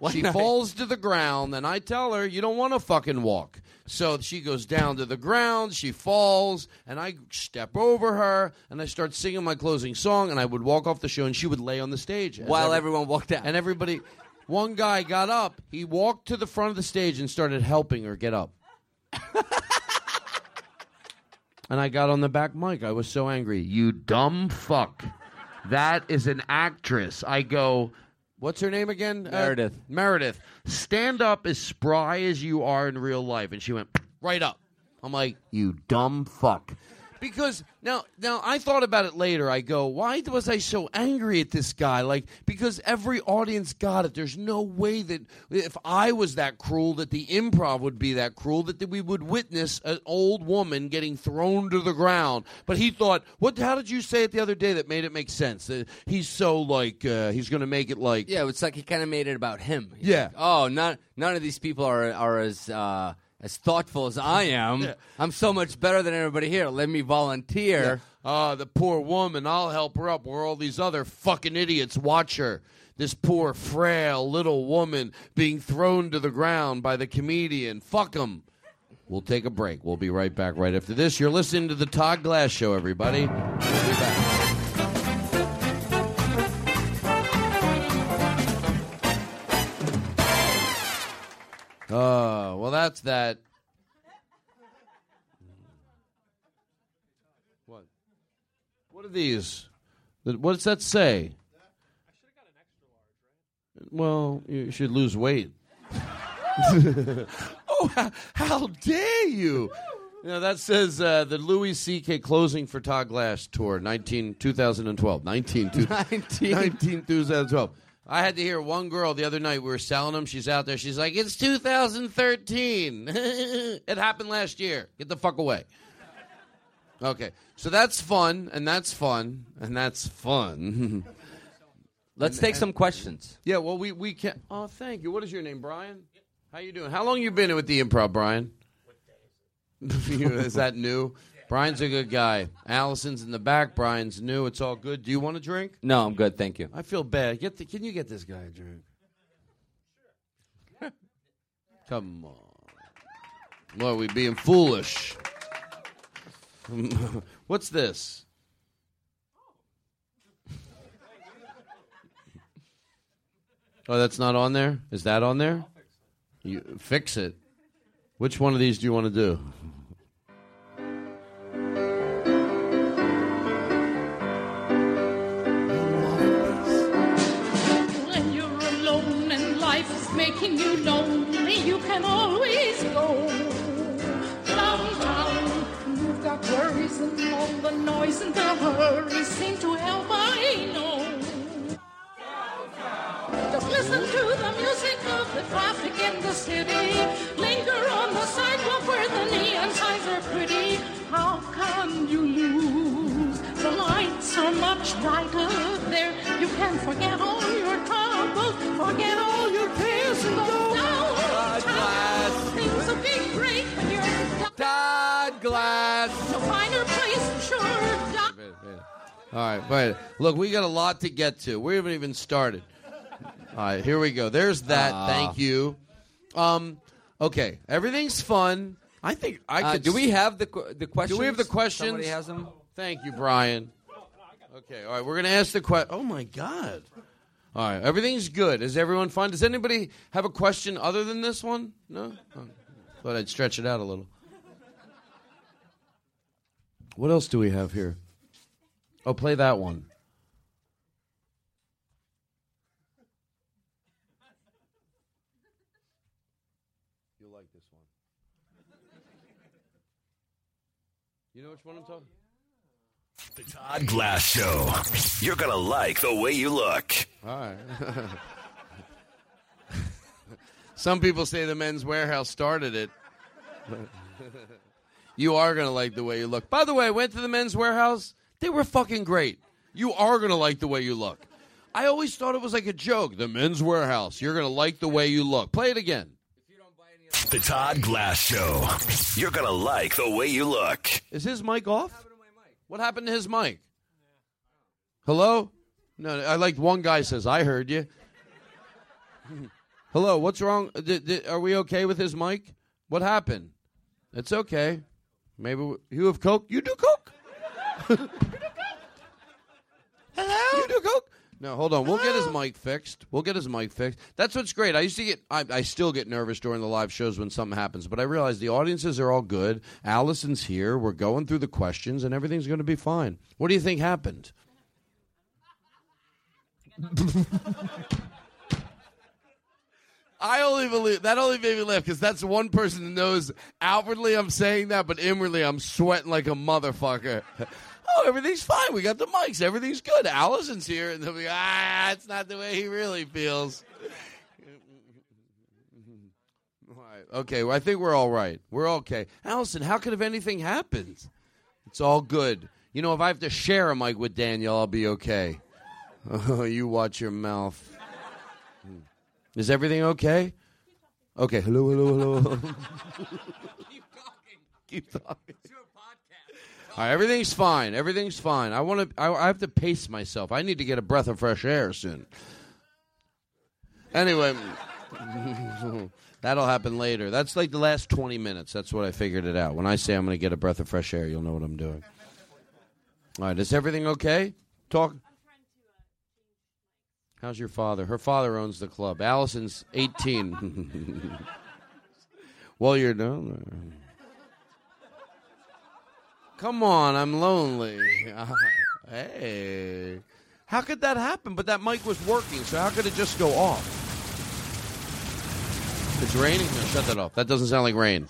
One she night. falls to the ground and I tell her, you don't want to fucking walk. So she goes down to the ground, she falls, and I step over her and I start singing my closing song and I would walk off the show and she would lay on the stage. While every- everyone walked out. And everybody, one guy got up, he walked to the front of the stage and started helping her get up. <laughs> and I got on the back mic. I was so angry. You dumb fuck. That is an actress. I go, what's her name again? Uh, Meredith. Meredith. Stand up as spry as you are in real life. And she went right up. I'm like, you dumb fuck. Because now, now I thought about it later. I go, why was I so angry at this guy? Like, because every audience got it. There's no way that if I was that cruel, that the improv would be that cruel, that we would witness an old woman getting thrown to the ground. But he thought, what? How did you say it the other day that made it make sense? That he's so like uh, he's going to make it like Yeah, it's like he kind of made it about him. He's Yeah. like, oh, none none of these people are are as uh, as thoughtful as I <laughs> am. I'm so much better than everybody here. Let me volunteer. Ah, the poor woman. I'll help her up. Where all these other fucking idiots watch her. This poor, frail little woman being thrown to the ground by the comedian. Fuck him. We'll take a break. We'll be right back right after this. You're listening to the Todd Glass Show, everybody. We'll be back. Oh, well, that's that. What? What are these? What does that say? I should have got an extra large, right? Well, you should lose weight. <laughs> oh, how, how dare you! You know, that says uh, the Louis C.K. closing for Todd Glass tour, 19, 2012. 19, two- <laughs> 19, 2012. I had to hear one girl the other night. We were selling them. She's out there. She's like, "It's 2013. <laughs> it happened last year. Get the fuck away." Okay, so that's fun, and that's fun, and that's fun. <laughs> Let's take some questions. Yeah, well, we we can. Oh, thank you. What is your name, Brian? How you doing? How long you been with the improv, Brian? <laughs> is that new? Brian's a good guy. Allison's in the back. Brian's new. It's all good. Do you want a drink? No, I'm good. Thank you. I feel bad. Get the, can you get this guy a drink? <laughs> Come on. What are we being foolish? <laughs> What's this? <laughs> Oh, that's not on there? Is that on there? You fix it. Which one of these do you want to do? You've worries and all the noise and the hurry seem to help, I know. Just listen to the music of the traffic in the city. Linger on the sidewalk where the neon signs are pretty. How can you lose? The lights are much brighter there. You can forget all your troubles, forget all your cares, and go downtown. Things will be great when you're Todd Glass. All right, but Look, we got a lot to get to. We haven't even started. All right, here we go. There's that. Ah. Thank you. Um, okay, everything's fun. I think I Uh, could. do we have the qu- the questions? Do we have the questions? Somebody has them. Thank you, Brian. Okay, all right. We're gonna ask the question. Oh my god! All right, everything's good. Is everyone fine? Does anybody have a question other than this one? No. Oh, thought I'd stretch it out a little. What else do we have here? Oh, play that one. You'll like this one. You know which one I'm talking? The Todd Glass Show. You're going to like the way you look. All right. <laughs> Some people say the Men's Wearhouse started it. you are going to like the way you look. By the way, I went to the Men's Wearhouse. They were fucking great. You are going to like the way you look. I always thought it was like a joke. The Men's Wearhouse. You're going to like the way you look. Play it again. The Todd Glass Show. You're going to like the way you look. Is his mic off? What happened to his mic? Hello? No, I like one guy says, I heard you. Hello, what's wrong? D- d- are we okay with his mic? What happened? It's okay. Maybe we- you have Coke? You do Coke? Hello? You do Coke? No, hold on. We'll get his mic fixed. We'll get his mic fixed. That's what's great. I used to get, I, I still get nervous during the live shows when something happens, but I realize the audiences are all good. Allison's here. We're going through the questions, and everything's going to be fine. What do you think happened? <laughs> I only believe that only made me laugh because that's one person that knows outwardly I'm saying that, but inwardly I'm sweating like a motherfucker. <laughs> oh, everything's fine. We got the mics. Everything's good. Allison's here, and they'll be ah, it's not the way he really feels. <laughs> Right. Okay, well, I think we're all right. We're okay. Allison, how could have anything happened? It's all good. You know, if I have to share a mic with Daniel, I'll be okay. <laughs> Oh, you watch your mouth. Is everything okay? Okay. Hello, hello, hello. <laughs> Keep <laughs> talking. Keep talking. All right, everything's fine. Everything's fine. I want to. I, I have to pace myself. I need to get a breath of fresh air soon. Anyway, <laughs> that'll happen later. That's like the last twenty minutes. That's what I figured it out. When I say I'm going to get a breath of fresh air, you'll know what I'm doing. All right, is everything okay? Talk. How's your father? Her father owns the club. Allison's 18. <laughs> well, you're down there. Come on, I'm lonely. <laughs> hey. How could that happen? But that mic was working, so how could it just go off? It's raining? No, shut that off. That doesn't sound like rain.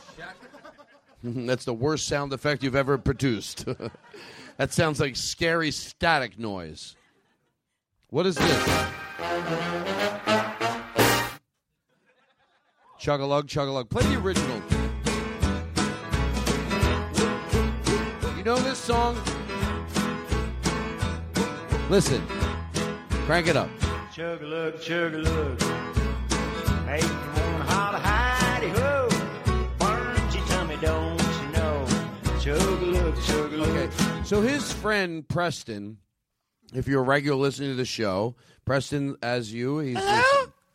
<laughs> That's the worst sound effect you've ever produced. that sounds like scary static noise. What is this? Chug-a-lug, chug-a-lug. Play the original. You know this song? Listen. Crank it up. Chug a lug, chug a lug. Make you wanna holler, hidey ho. Why don't you tell me, don't you know? Chug a lug, chug a lug. Okay. So his friend Preston, if you're a regular listener to the show, Preston, as you, he's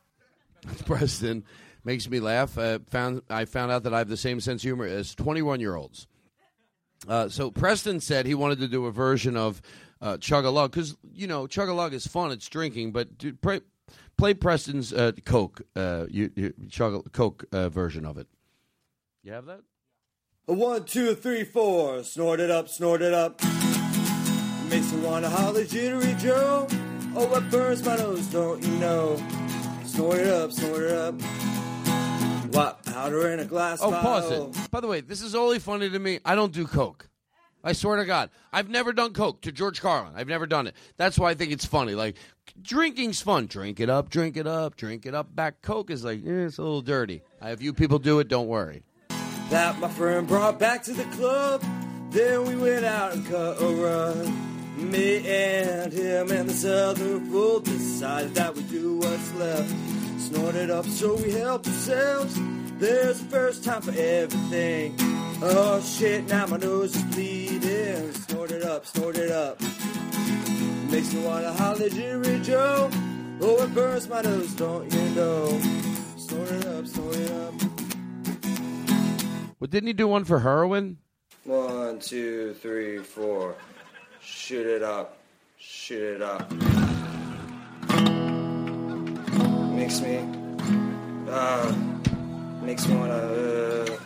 <laughs> Preston makes me laugh. Uh, found I found out that I have the same sense of humor as 21 year olds. Uh, so Preston said he wanted to do a version of uh, Chug a Lug because you know Chug a Lug is fun. It's drinking, but dude, play, play Preston's uh, Coke, uh, you, you, Chug Coke uh, version of it. You have that? A one, two, three, four. Snort it up, snort it up. Makes me wanna holler, jittery Joe. Oh, it burns my nose, don't you know? Snort it up, snort it up. White powder in a glass Oh, pause it. By the way, this is only funny to me. I don't do Coke. I swear to God, I've never done Coke to George Carlin. I've never done it. That's why I think it's funny. Like drinking's fun. Drink it up, drink it up, drink it up. Back Coke is like eh, it's a little dirty. I have you people do it. Don't worry. That my friend brought back to the club. Then we went out and cut a run. Me and him and the Southern Fool decided that we do what's left. Snorted up so we help ourselves. There's a first time for everything. Oh shit, now my nose is bleeding. Snorted up, snorted up. Makes me wanna holler, Jerry Joe. Oh, it burns my nose, don't you know? Snorted up, snorted up. Well, didn't he do one for heroin? One, two, three, four. Shoot it up. shoot it up. Makes me, uh, makes me wanna, uh,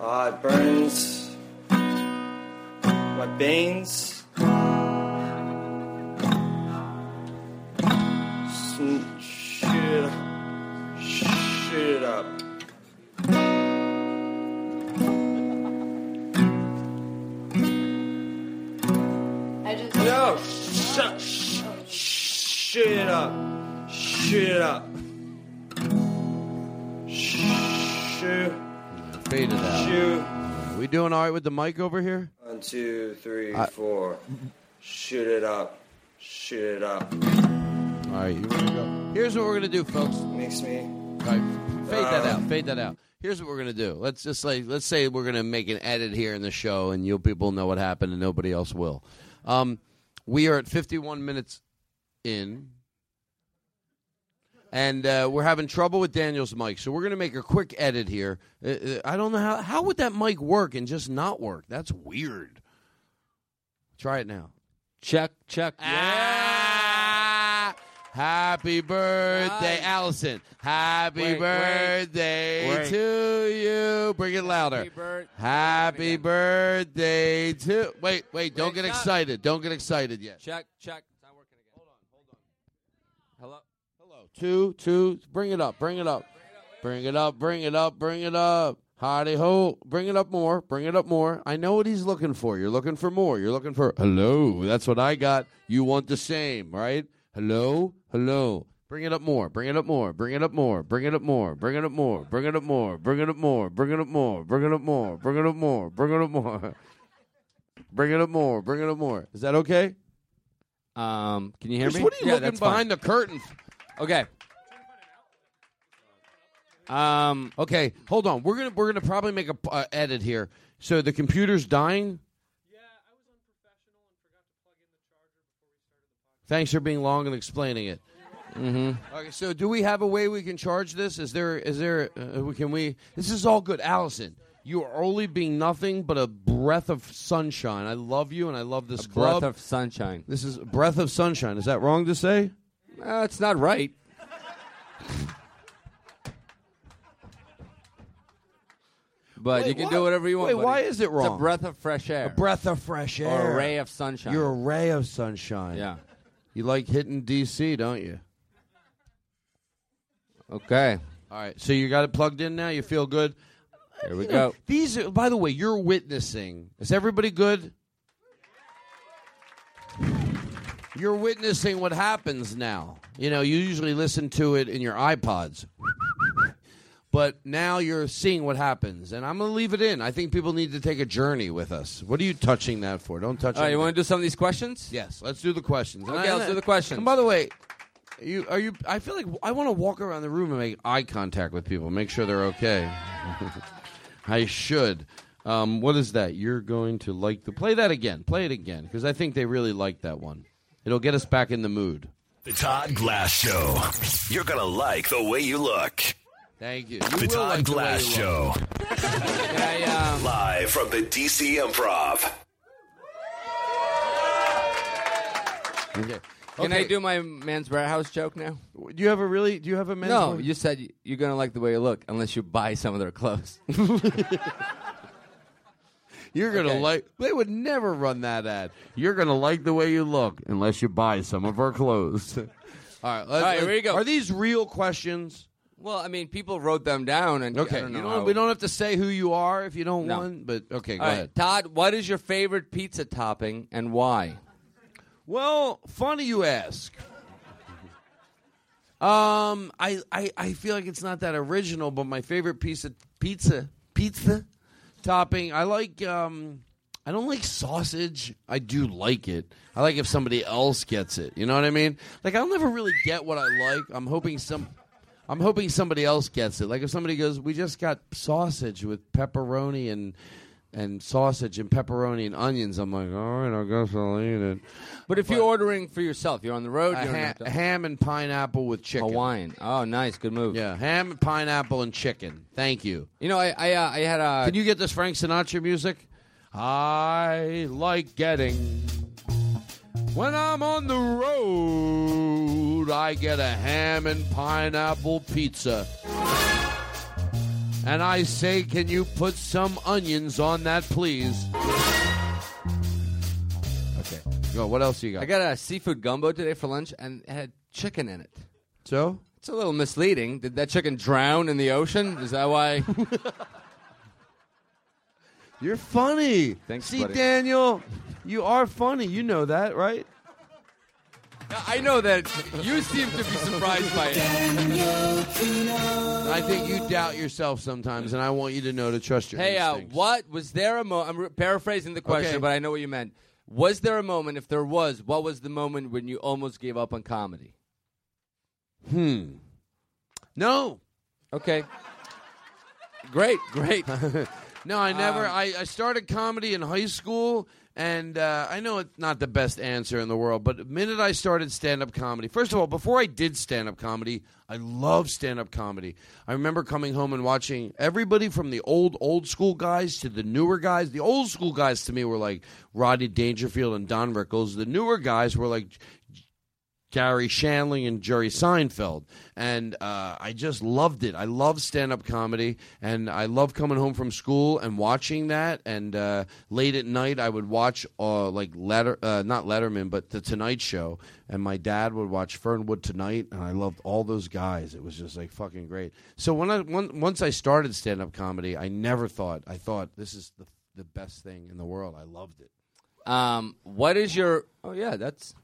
ah, it burns my veins. Shoot it up. Shoot it up. Shoot. Fade it out. Shoot. We doing all right with the mic over here? One, two, three, I- four. Shoot it up. Shoot it up. All right, you want to go? Here's what we're gonna do, folks. Makes me. Right, fade that Uh, out. Fade that out. Here's what we're gonna do. Let's just like let's say we're gonna make an edit here in the show, and you people know what happened, and nobody else will. Um, we are at 51 minutes in, and uh, we're having trouble with Daniel's mic, so we're gonna make a quick edit here. Uh, uh, I don't know how how would that mic work and just not work. That's weird. Try it now. Check, check. Ah, happy birthday, Nice. Allison. Happy Wait, wait, birthday wait. to you. Bring it louder. Happy birth- Happy birthday to. Wait, wait. Don't Wait, get stop. excited. Don't get excited yet. Check, check. It's not working again. Hold on, hold on. Hello. Hello. Two, two. Bring it up. Bring it up. Bring it up. Bring it up. Bring it up. Howdy ho. Bring it up more. Bring it up more. I know what he's looking for. You're looking for more. You're looking for hello. That's what I got. You want the same, right? Hello. Hello. Bring it up more. Bring it up more. Bring it up more. Bring it up more. Bring it up more. Bring it up more. Bring it up more. Bring it up more. Bring it up more. Bring it up more. Bring it up more. Bring it up more. Bring it up more. Is that okay? Um, can you hear Chris, me? what are you yeah, looking that's fine. behind the curtain? Okay. Um. Okay, hold on. We're gonna we're gonna probably make a uh, edit here. So the computer's dying. Thanks for being long and explaining it. Mm-hmm. Okay, so do we have a way we can charge this? Is there is there uh, can we? This is all good, Allison. You are only being nothing but a breath of sunshine. I love you and I love this A club. breath of sunshine. This is a breath of sunshine. Is that wrong to say? Uh, it's not right. But Wait, you can why- do whatever you want. wait, buddy. why is it It's wrong? a breath of fresh air. A breath of fresh air. Or a ray of sunshine. You're a ray of sunshine. Yeah. You like hitting DC, don't you? Okay. All right. So you got it plugged in now. You feel good. Here we You know, go. These, are, by the way, you're witnessing. Is everybody good? You're witnessing what happens now. You know, you usually listen to it in your iPods. But now you're seeing what happens, and I'm going to leave it in. I think people need to take a journey with us. What are you touching that for? Don't touch. It. All right, you want to do some of these questions? Yes, let's do the questions. And Okay, I- let's do the questions. And by the way, you are you? I feel like I want to walk around the room and make eye contact with people, make sure they're okay. <laughs> I should. Um, what is that? You're going to like the play that again. Play it again because I think they really like that one. It'll get us back in the mood. The Todd Glass Show. You're going to like the way you look. Thank you. The will Todd like Glass you Show. um, Live from the DC Improv. Okay. Can Okay. I do my man's warehouse joke now? Do you have a really? Do you have a men's? no, wear- you said you're gonna like the way you look unless you buy some of their clothes. <laughs> You're gonna Okay. like. They would never run that ad. You're gonna like the way you look unless you buy some of our clothes. <laughs> All right. All right, here you go. Are these real questions? well, I mean, people wrote them down, and Okay. Don't how- we don't have to say who you are if you don't No. want. But okay, go right, ahead. Todd, what is your favorite pizza topping and why? Well, funny you ask. Um, I, I I feel like it's not that original, but my favorite piece of pizza pizza topping. I like um. I don't like sausage. I do like it. I like if somebody else gets it. You know what I mean? Like I'll never really get what I like. I'm hoping some. I'm hoping somebody else gets it. Like if somebody goes, "We just got sausage with pepperoni and and sausage and pepperoni and onions." I'm like, "All right, I guess I'll eat it." But if you're ordering for yourself, you're on the road. A You're ha- a- ham and pineapple with chicken. Hawaiian. Oh, nice, good move. Yeah, ham, and pineapple, and chicken. Thank you. You know, I I, uh, I had a. Can you get this Frank Sinatra music? I like getting. When I'm on the road, I get a ham and pineapple pizza. And I say, can you put some onions on that, please? Okay. Go. What else you got? I got a seafood gumbo today for lunch, and it had chicken in it. So? It's a little misleading. Did that chicken drown in the ocean? Is that why? <laughs> You're funny. Thanks, See, buddy. Daniel, you are funny. You know that, right? I know that you seem to be surprised by it. I think you doubt yourself sometimes, and I want you to know to trust your Hey, uh, what was there a moment? I'm re- paraphrasing the question, Okay. but I know what you meant. Was there a moment? If there was, what was the moment when you almost gave up on comedy? Hmm. No. Okay. Great, great. <laughs> no, I never. Um, I, I started comedy in high school, and uh, I know it's not the best answer in the world, but the minute I started stand up comedy, first of all, before I did stand up comedy, I love stand up comedy. I remember coming home and watching everybody from the old, old school guys to the newer guys. The old school guys to me were like Rodney Dangerfield and Don Rickles. The newer guys were like Garry Shandling and Jerry Seinfeld. And uh, I just loved it. I love stand up comedy. And I love coming home from school and watching that. And uh, late at night, I would watch uh, like Letter, uh, not Letterman, but The Tonight Show. And my dad would watch Fernwood Tonight. And I loved all those guys. It was just like fucking great. So when I, when, once I started stand up comedy, I never thought, I thought this is the, the best thing in the world. I loved it. Um, what is your? Oh yeah, that's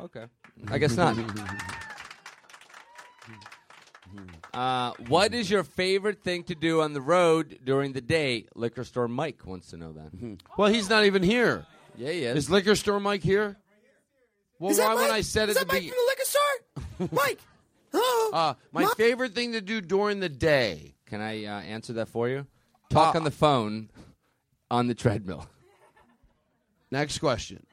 okay. I guess not. <laughs> Uh, what is your favorite thing to do on the road during the day? Liquor store Mike wants to know that. <laughs> Well, he's not even here. Yeah, he is. Is liquor store Mike here? Well, Is that why when Mike? I said Is at the that Mike beginning? from the liquor store? <laughs> Mike. Hello. Uh, my Mike? favorite thing to do during the day. Can I uh, answer that for you? Talk Uh, on the phone on the treadmill. Next question.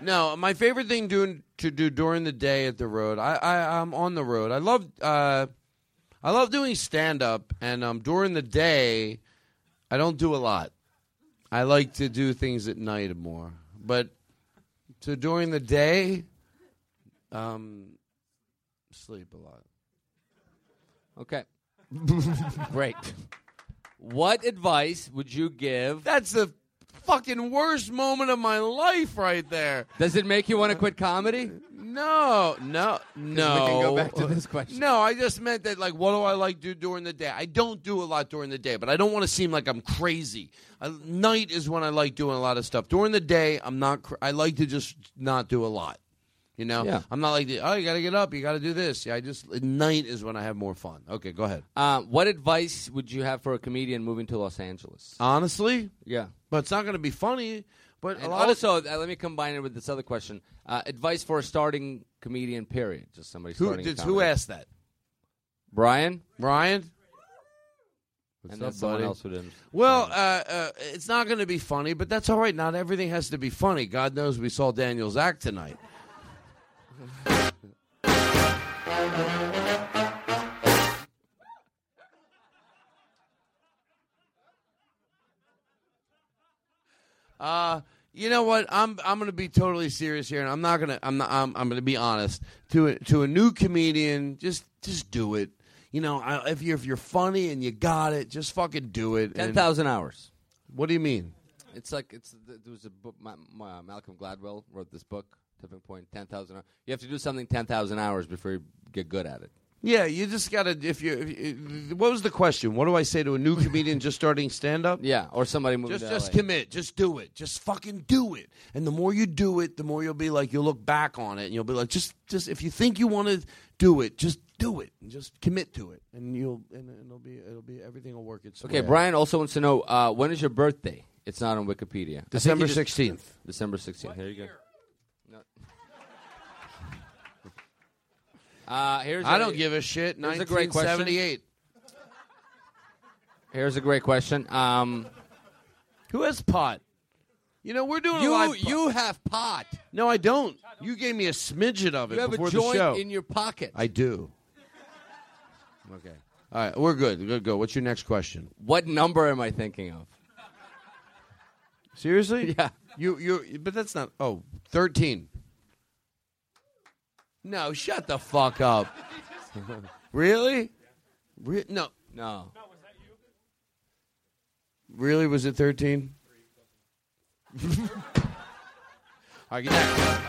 No, my favorite thing doing to do during the day at the road. I, I I'm on the road. I love uh, I love doing stand up, and um, during the day, I don't do a lot. I like to do things at night more, but so during the day, um, sleep a lot. Okay. <laughs> Great. What advice would you give? That's the fucking worst moment of my life right there. Does it make you want to quit comedy? No, no, no. we can go back to this question. No, I just meant that, like, what do I like do during the day? I don't do a lot during the day, but I don't want to seem like I'm crazy. Uh, night is when I like doing a lot of stuff. During the day, I'm not. Cr- I like to just not do a lot. You know, Yeah. I'm not like, the, oh, you got to get up, you got to do this. Yeah, I just at night is when I have more fun. Okay, go ahead. Uh, what advice would you have for a comedian moving to Los Angeles? Honestly, Yeah. but it's not going to be funny. But a And lot of also, uh, let me combine it with this other question. Uh, advice for a starting comedian, period. Just somebody who starting. did, who asked that? Brian? Brian. and What's then up, someone else who didn't. Well, uh, uh, it's not going to be funny, but that's all right. Not everything has to be funny. God knows we saw Daniel's act tonight. <laughs> Uh, you know what? I'm I'm going to be totally serious here, and I'm not going to. I'm not. I'm, I'm going to be honest. To a, to a new comedian, just just do it. You know, I, if you're if you're funny and you got it, just fucking do it. Ten thousand hours. What do you mean? It's like it's there was a book. My, my, Malcolm Gladwell wrote this book, Tipping Point. Ten thousand. You have to do something ten thousand hours before you get good at it. Yeah, you just gotta. If you, if you, what was the question? What do I say to a new <laughs> comedian just starting stand up? Yeah, or somebody moving Just, to just LA. commit. Just do it. Just fucking do it. And the more you do it, the more you'll be like, you'll look back on it, and you'll be like, just, just if you think you want to do it, just do it, and just commit to it, and you'll, and it'll be, it'll be, everything will work its Okay, way. Brian also wants to know uh, when is your birthday? It's not on Wikipedia. I think December just- 16th. December sixteenth. Here you go. Uh, here's I a- don't give a shit. Here's a great question. 1978. Here's a great question. Um, Who has pot? You know, we're doing You- a live. you have pot. No, I don't. You gave me a smidget of it you have before a the joint show. in your pocket. I do. Okay. All right, we're good. Good, go. What's your next question? What number am I thinking of? Seriously? <laughs> Yeah. You you but that's not oh, 13. No, shut the fuck up. really? Re- no. No. Really was it 13? <laughs> All right, get that.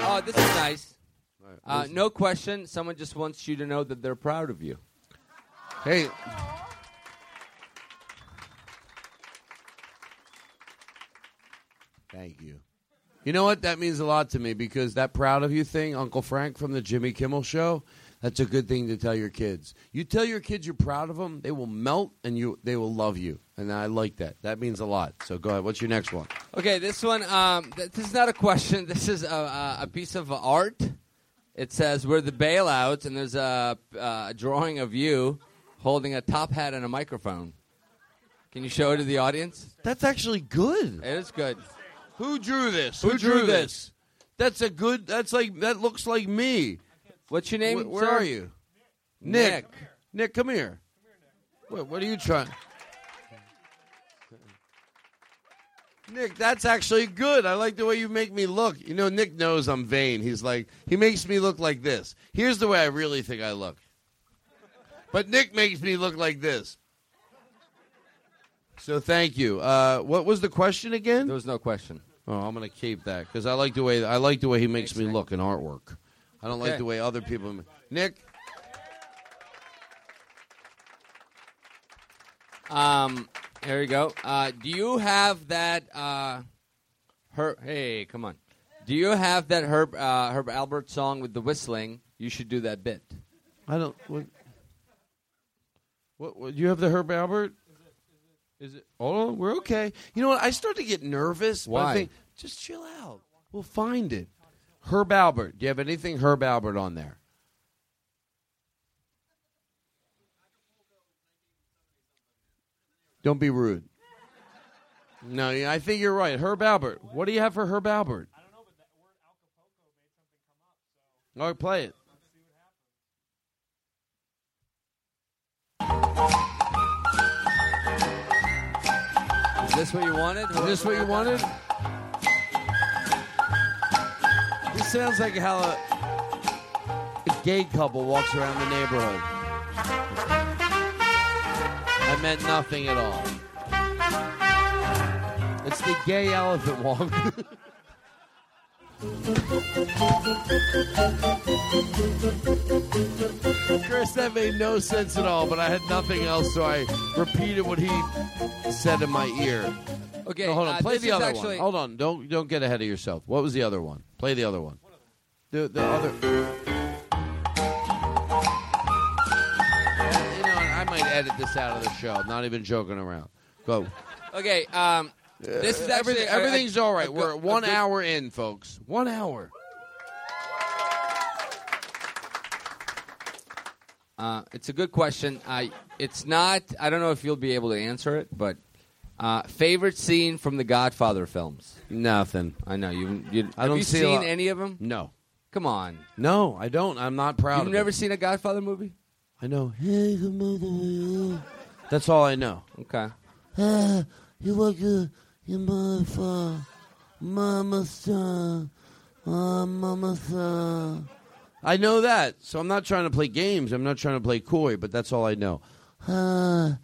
Oh, this is nice. Uh, no question. Someone just wants you to know that they're proud of you. Hey. Thank you. You know what? That means a lot to me because that proud of you thing, Uncle Frank from the Jimmy Kimmel show, that's a good thing to tell your kids. You tell your kids you're proud of them, they will melt and you they will love you. And I like that. That means a lot. So go ahead. What's your next one? Okay, this one. Um, th- this is not a question. <laughs> This is a, a, a piece of art. It says we're the bailouts, and there's a, a drawing of you holding a top hat and a microphone. Can you show it to the audience? That's actually good. It is good. Who drew this? Who drew this? That's a good. That's like that looks like me. What's your name? Wh- where sir? are you? Nick. Nick. Nick, come here. What, what are you trying? Nick, that's actually good. I like the way you make me look. You know, Nick knows I'm vain. He's like, he makes me look like this. Here's the way I really think I look. But Nick makes me look like this. So thank you. Uh, what was the question again? There was no question. Oh, I'm gonna keep that because I like the way I like the way he makes me look in artwork. I don't like the way other people. Nick, Um, here you go. Uh, do you have that? Uh, Herb, hey, come on. Do you have that Herb uh, Herb Alpert song with the whistling? You should do that bit. I don't. What? What? what you have the Herb Alpert? Is it? Hold on, we're okay. You know what? I start to get nervous. but I Why? think, just chill out. We'll find it. Herb Alpert. Do you have anything Herb Alpert on there? Don't be rude. No, I think you're right. Herb Alpert. What do you have for Herb Alpert? I don't know, but that word Acapulco made something come up. All right, play it. Is this what you wanted? Is this what you wanted? This sounds like how a, a gay couple walks around the neighborhood. I meant nothing at all. It's the gay elephant walk. <laughs> Chris, that made no sense at all, but I had nothing else, so I repeated what he said in my ear. Okay, No, hold on. uh, Play the other actually- one. Hold on. Don't don't get ahead of yourself. What was the other one? Play the other one. The the other. You know. I might edit this out of the show. Not even joking around. Go. Okay. Um, this is actually Everything, everything's a- all right. a We're good- one a good- hour in, folks. One hour. Uh, it's a good question. I it's not. I don't know if you'll be able to answer it, but uh, favorite scene from the Godfather films? Nothing. I know you. you I have don't you see seen lot- any of them? No. Come on. No, I don't. I'm not proud. You've of never it. seen a Godfather movie? I know. That's all I know. Okay. Ah, you like a your mother, mama son, ah, mama son. I know that, so I'm not trying to play games. I'm not trying to play coy, but that's all I know. Ah,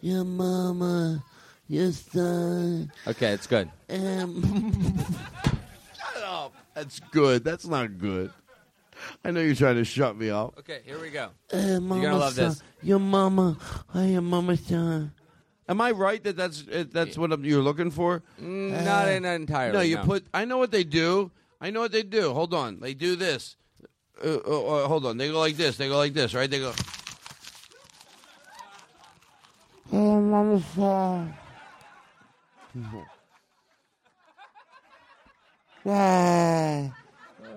your mama, your son, Okay, it's good. and <laughs> Shut up. That's good. That's not good. I know you're trying to shut me up. Okay, here we go. eh, mama You're gonna love son, this. Your mama, I am mama son. Am I right that that's uh, that's what you're looking for? Mm, not in entirely. No, you put. I know what they do. I know what they do. Hold on. They do this. Uh, uh, uh, hold on. They go like this. They go like this. Right? They go. I am mama. Yeah,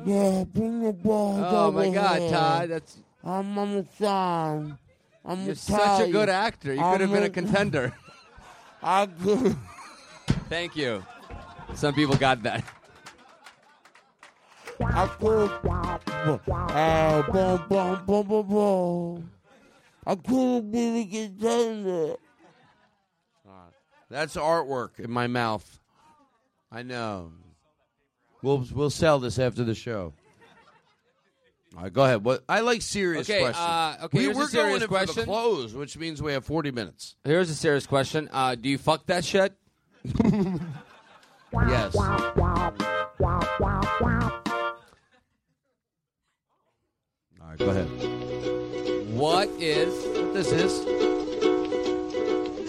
yeah, bring the balls <laughs> Oh over my God, here. Todd, that's I'm mama son. I'm you're such a good actor. You could have been a contender. <laughs> I could. <laughs> Thank you. Some people got that. I could. Ah, boom, boom, boom, boom, boom. I couldn't be the contender. That's artwork in my mouth. I know. We'll we'll sell this after the show. All right, go ahead. What I like serious Okay, questions. uh, okay, we, here's we're serious going in for the close, which means we have forty minutes. Here's a serious question. Uh, do you fuck that shit? <laughs> Yes. All right, go ahead. What is what this is?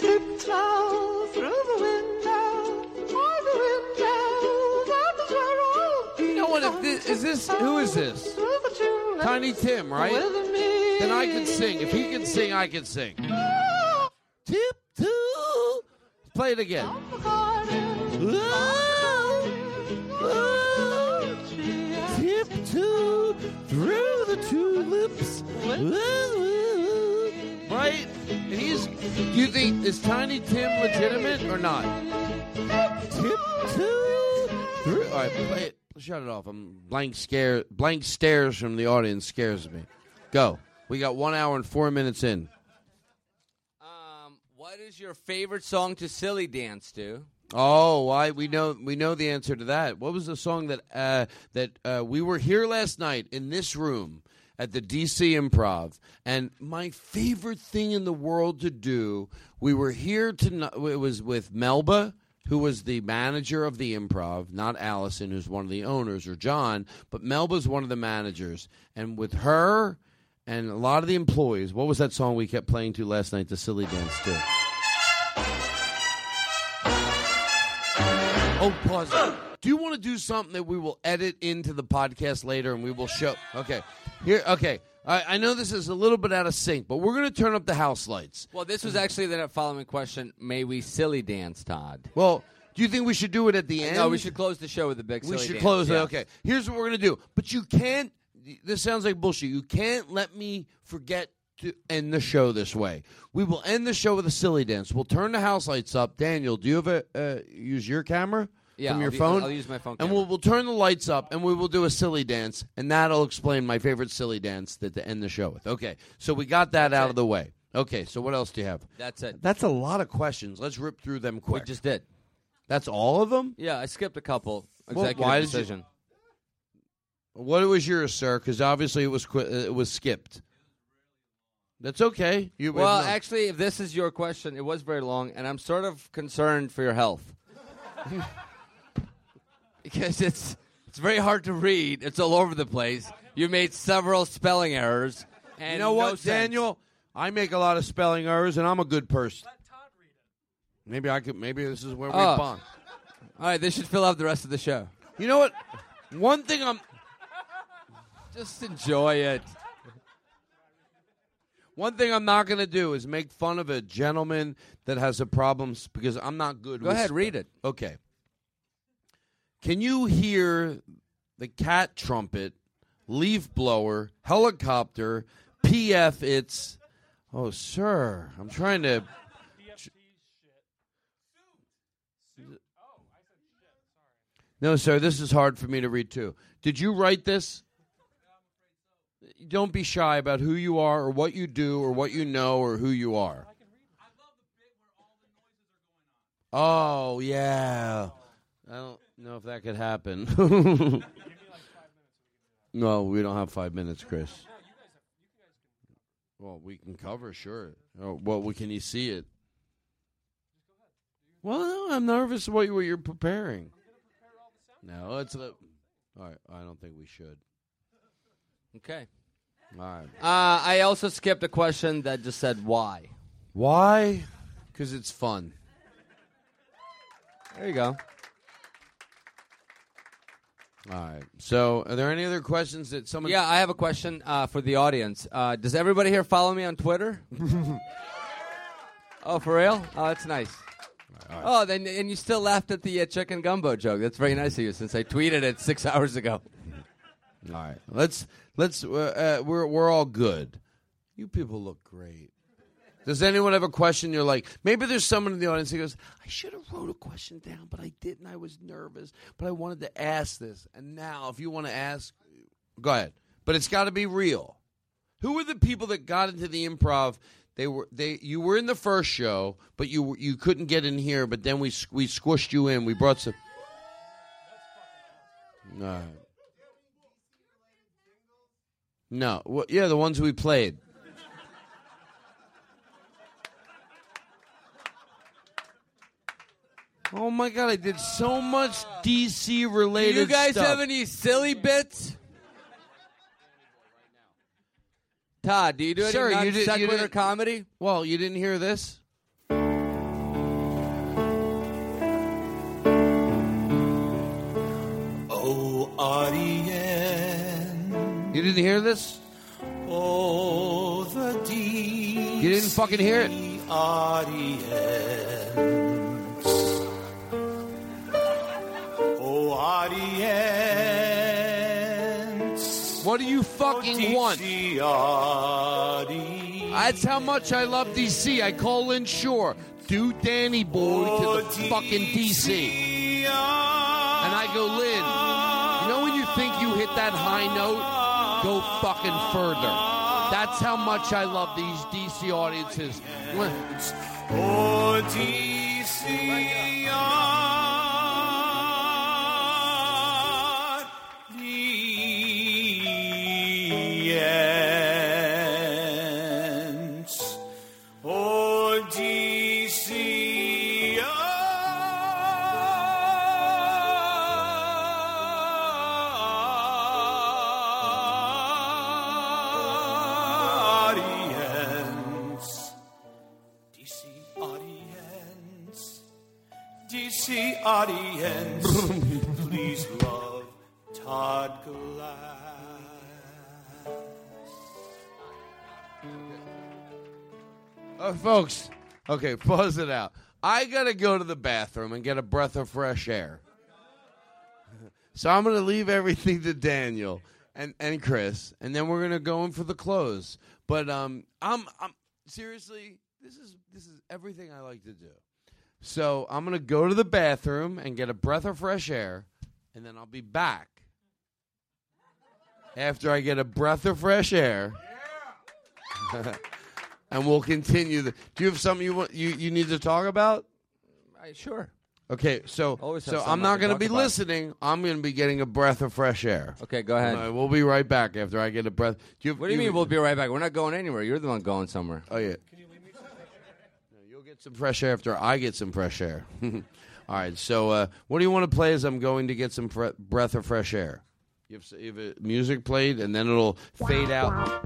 You is this who is this? Tiny Tim, right? Then I can sing. If he can sing, I can sing. Tip two. Play it again. Tiptoe through the tulips. Right? He's. Do you think is Tiny Tim legitimate or not? Tiptoe through. All right, play it. Shut it off. I'm blank scare. Blank stares from the audience scares me. Go. We got one hour and four minutes in. Um, What is your favorite song to silly dance to? Oh, why we know we know the answer to that. What was the song that uh, that uh, we were here last night in this room at the DC Improv, and my favorite thing in the world to do. We were here tonight. It was with Melba, who was the manager of the Improv, not Allison, who's one of the owners, or John, but Melba's one of the managers, and with her. And a lot of the employees. What was that song we kept playing to last night? The silly dance to. Oh, pause. Do you want to do something that we will edit into the podcast later and we will show? Okay. Here, okay. I, I know this is a little bit out of sync, but we're going to turn up the house lights. Well, this was actually the following question. May we silly dance, Todd? Well, do you think we should do it at the end? No, we should close the show with a big silly. We silly should dance, close it. Okay. Here's what we're going to do. But you can't. This sounds like bullshit. You can't let me forget to end the show this way. We will end the show with a silly dance. We'll turn the house lights up. Daniel, do you have a uh, use your camera? Yeah, from your I'll u- phone. I'll use my phone And we'll, we'll turn the lights up, and we will do a silly dance, and that'll explain my favorite silly dance that to end the show with. Okay, so we got that out of the way. Okay, so what else do you have? That's it. That's a lot of questions. Let's rip through them quick. We just did. That's all of them. Yeah, I skipped a couple. Well, Executive why did you- decision. What was yours, sir? Because obviously it was qui- uh, it was skipped. That's okay. You Well, no. actually, if this is your question, it was very long, and I'm sort of concerned for your health <laughs> because it's it's very hard to read. It's all over the place. You made several spelling errors. And you know no what, sense. Daniel? I make a lot of spelling errors, and I'm a good person. Maybe I could. Maybe this is where we Oh. bond. All right, this should fill out the rest of the show. You know what? One thing I'm <laughs> Just enjoy it. one thing I'm not going to do is make fun of a gentleman that has a problem because I'm not good. Go with ahead, sp- read it. Okay. Can you hear the cat trumpet, leaf blower, helicopter, PF? It's oh, sir. I'm trying to. No, sir. This is hard for me to read too. Did you write this? Don't be shy about who you are or what you do or what you know or who you are. Oh yeah. I don't know if that could happen. <laughs> no, we don't have five minutes, Chris. Well, we can cover, sure. Oh, well, we, can you see it? Well, no, I'm nervous about what you're preparing. No, it's a. All right, I don't think we should. Okay. All right. Uh, I also skipped a question that just said why. Why? Because it's fun. There you go. All right. So, are there any other questions that someone? Yeah, I have a question uh, for the audience. Uh, does everybody here follow me on Twitter? <laughs> oh, for real? Oh, that's nice. Oh, then and you still laughed at the uh, chicken gumbo joke. That's very nice of you, since I tweeted it six <laughs> hours ago. All right. Let's let's. Uh, uh, we're we're all good. You people look great. Does anyone have a question? You're like, maybe there's someone in the audience who goes, I should have wrote a question down, but I didn't. I was nervous, but I wanted to ask this. And now, if you want to ask, go ahead. But it's got to be real. Who were the people that got into the improv They were they you were in the first show, but you you couldn't get in here. But then we we squished you in. We brought some. No. No. Well, yeah, the ones we played. Oh my god, I did so much DC Do related you guys stuff. have any silly bits? Todd, do you do any Sir, non you did- you sequitur didn't- comedy? Well, you didn't hear this? Oh, Ariane. You didn't hear this? Oh, the deep. You didn't fucking hear it? Audience. Audience. What do you fucking want? That's how much I love DC. I call in Shore. Do Danny Boy to the fucking DC. And I go, Lynn, you know when you think you hit that high note? Go fucking further. That's how much I love these DC audiences. When- Oh, DC. Uh, folks, okay, <laughs> pause it out. I gotta go to the bathroom and get a breath of fresh air. So I'm gonna leave everything to Daniel and, and Chris, and then we're gonna go in for the close. But um, I'm I'm seriously, this is this is everything I like to do. So I'm gonna go to the bathroom and get a breath of fresh air, and then I'll be back after I get a breath of fresh air. <laughs> and we'll continue. The, do you have something you want you, you need to talk about? I, sure. Okay, so Always have so I'm I not can going to talk be about. listening. I'm going to be getting a breath of fresh air. Okay, go ahead. All right, we'll be right back after I get a breath. Do you, What do you mean we'll be right back? We're not going anywhere. You're the one going somewhere. Oh yeah. You'll get some fresh air after I get some fresh air. <laughs> All right. So, uh, what do you want to play as I'm going to get some fre- breath of fresh air? You have, s- you have uh, music played, and then it'll fade out.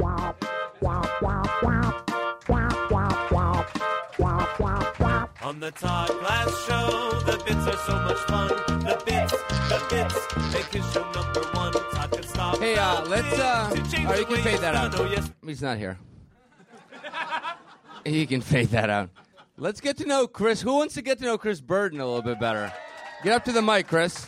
On the Todd Glass Show, the bits are so much fun. The bits, the bits, make his show number one. Todd can stop. Hey, uh, let's. Uh, To change all right, the you can way fade that out. done. Oh, yes. He's not here. <laughs> he can fade that out. Let's get to know Chris. Who wants to get to know Chris Burden a little bit better? Get up to the mic, Chris.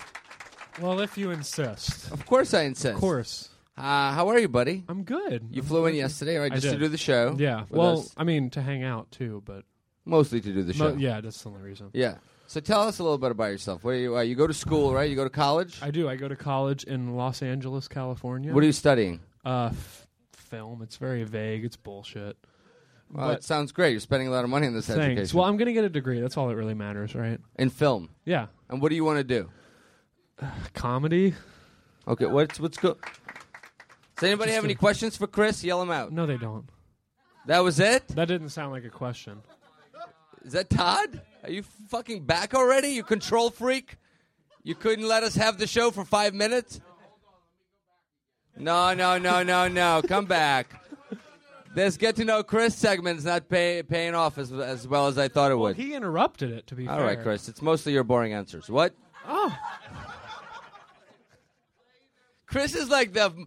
Well, if you insist. Of course, I insist. Of course. Uh, how are you, buddy? I'm good. You I'm flew in good. yesterday, right? I Just to did. do the show. Yeah. with Well, us. I mean, to hang out too, but mostly to do the Mo- show. yeah, that's the only reason. Yeah. So tell us a little bit about yourself. What do you? Uh, you go to school, right? You go to college. I do. I go to college in Los Angeles, California. What are you studying? Uh, f- film. It's very vague. It's bullshit. Well, But- it sounds great. You're spending a lot of money on this Thanks. education. Well, I'm going to get a degree. That's all that really matters, right? in film. Yeah. And what do you want to do? <sighs> Comedy. Okay. What's what's good? Does anybody have any questions for Chris? Yell them out. No, they don't. That was it. That didn't sound like a question. Is that Todd? Are you fucking back already? You control freak? You couldn't let us have the show for five minutes? No, no, no, no, no. Come back. This get to know Chris segment's not pay, paying off as, as well as I thought it would. He interrupted it. To be All fair. right, Chris. It's mostly your boring answers. What? Oh. Chris is like the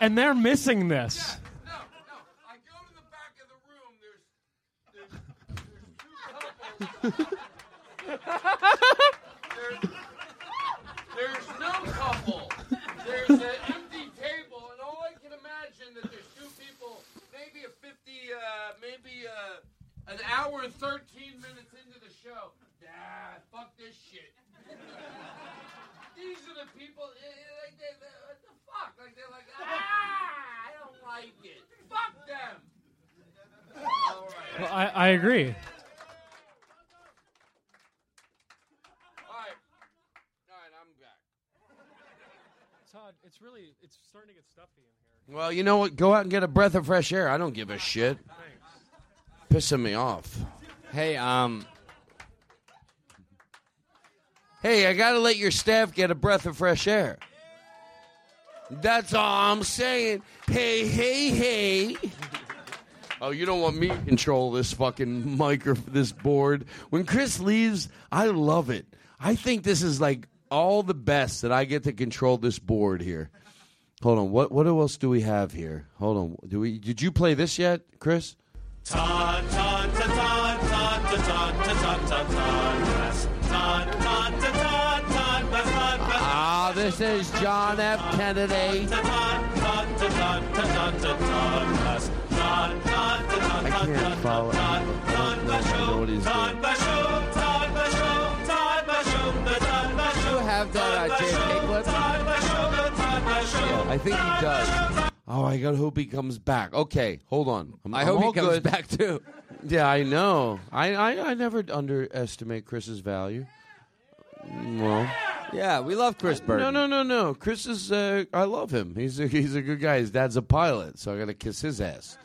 and they're missing this. Yeah, no, no. I go to the back of the room. There's no couple. There's an empty table, and all I can imagine that there's two people, maybe a 50, uh, maybe uh, an hour and 13 minutes into the show. Nah, fuck this shit. These are the people, eh, eh, like, they, they, what the fuck? Like, they're like, <laughs> ah, I don't like it. Fuck them. All right. Well, I, I agree. All right. All right, I'm back. Todd, it's really it's starting to get stuffy in here. Well, you know what? Go out and get a breath of fresh air. I don't give a shit. Pissing me off. Hey, um, Hey, I gotta let your staff get a breath of fresh air. That's all I'm saying. Hey, hey, hey. <laughs> Oh, you don't want me to control this fucking mic or this board. When Chris leaves, I love it. I think this is like all the best that I get to control this board here. Hold on. What what else do we have here? Hold on. Do we did you play this yet, Chris? Todd, Todd, Todd, This is John F. Kennedy. I can't follow. You have that uh, I think he does. Oh, I got hope he comes back. Okay, hold on. I'm, i hope he comes good. back too. Yeah, I know. I, I, I never underestimate Chris's value. Well, Yeah, we love Chris Burton. no, no, no, no. Chris is. Uh, I love him. He's a, he's a good guy. His dad's a pilot, so I gotta kiss his ass.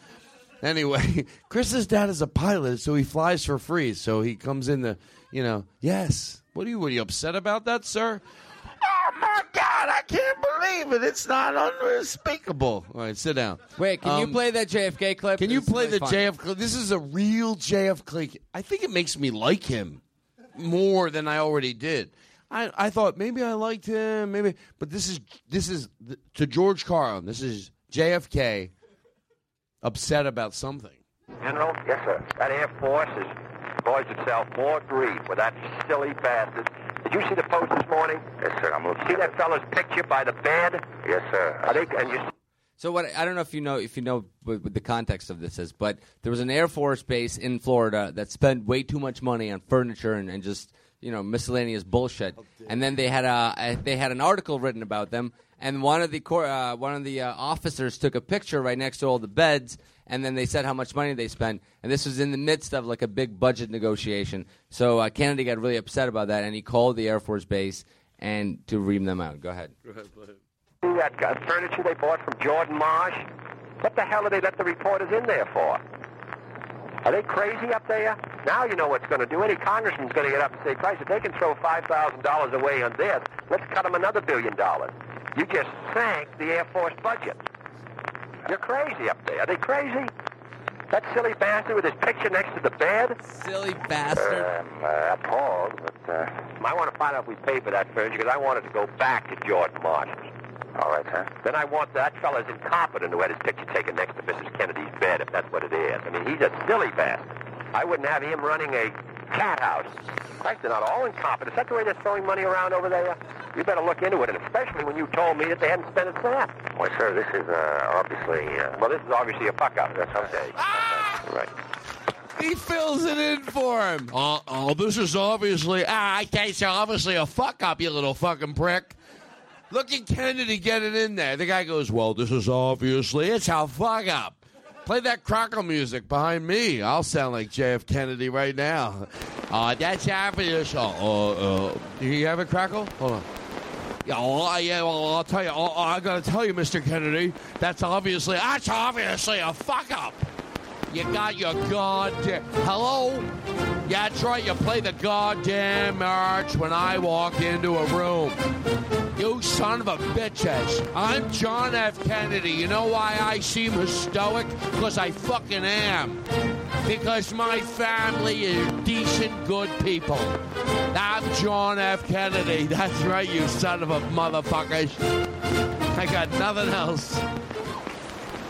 Anyway, <laughs> Chris's dad is a pilot, so he flies for free. So he comes in the, you know, yes. What are you? What are you upset about that, sir? Oh my God! I can't believe it. It's not unspeakable. All right, sit down. Wait, can you Um, play that JFK clip? Can you play really the fun. JF? This is a real JFK. I think it makes me like him more than I already did. I, I thought maybe I liked him, maybe, but this is this is th- to George Carlin. This is JFK upset about something. General? Yes, sir. That Air Force is poised itself more grief with that silly bastard. Did you see the post this morning? Yes, sir. I'm looking. See that fellow's picture by the bed? Yes, sir. Are they? And you So what? I don't know if you know if you know what, what the context of this is, but there was an Air Force base in Florida that spent way too much money on furniture and, and just you know miscellaneous bullshit. And then they had a, a they had an article written about them, and one of the cor- uh, one of the uh, officers took a picture right next to all the beds, and then they said how much money they spent. And this was in the midst of like a big budget negotiation. So uh, Kennedy got really upset about that, and he called the Air Force base and to ream them out. Go ahead. see that uh, furniture they bought from Jordan Marsh? What the hell do they let the reporters in there for? Are they crazy up there? Now you know what's going to do. Any congressman's going to get up and say, Christ, if they can throw $5,000 away on this, let's cut them another billion dollars. You just sank the Air Force budget. You're crazy up there. Are they crazy? That silly bastard with his picture next to the bed? Silly bastard. Um, uh, appalled, but uh, I want to find out if we paid for that furniture because I want it to go back to Jordan Marsh's. All right, sir. Then I want that fella's incompetent who had his picture taken next to Mrs. Kennedy's bed, if that's what it is. I mean, he's a silly bastard. I wouldn't have him running a cat house. Christ, they're not all incompetent. Is that the way they're throwing money around over there? You better look into it, and especially when you told me that they hadn't spent a cent. Why, sir, this is uh, obviously... Uh... Well, this is obviously a fuck-up. That's okay. Right. He fills it in for him. Oh, oh this is obviously ah, okay, so obviously a fuck up, you little fucking prick. Look at Kennedy getting in there. The guy goes, "Well, this is obviously it's how fuck up." Play that crackle music behind me. I'll sound like JF Kennedy right now. Uh, that's obvious. Oh, uh, uh, do you have a crackle? Hold on. Yeah, well, yeah, well, I'll tell you. Oh, I gotta tell you, Mr. Kennedy. That's obviously. That's obviously a fuck up. You got your goddamn. Hello? Yeah, that's right. You play the goddamn march when I walk into a room. You son of a bitches. I'm John F. Kennedy. You know why I seem stoic? Because I fucking am. Because my family is decent, good people. I'm John F. Kennedy. <laughs> That's right, you son of a motherfuckers. I got nothing else.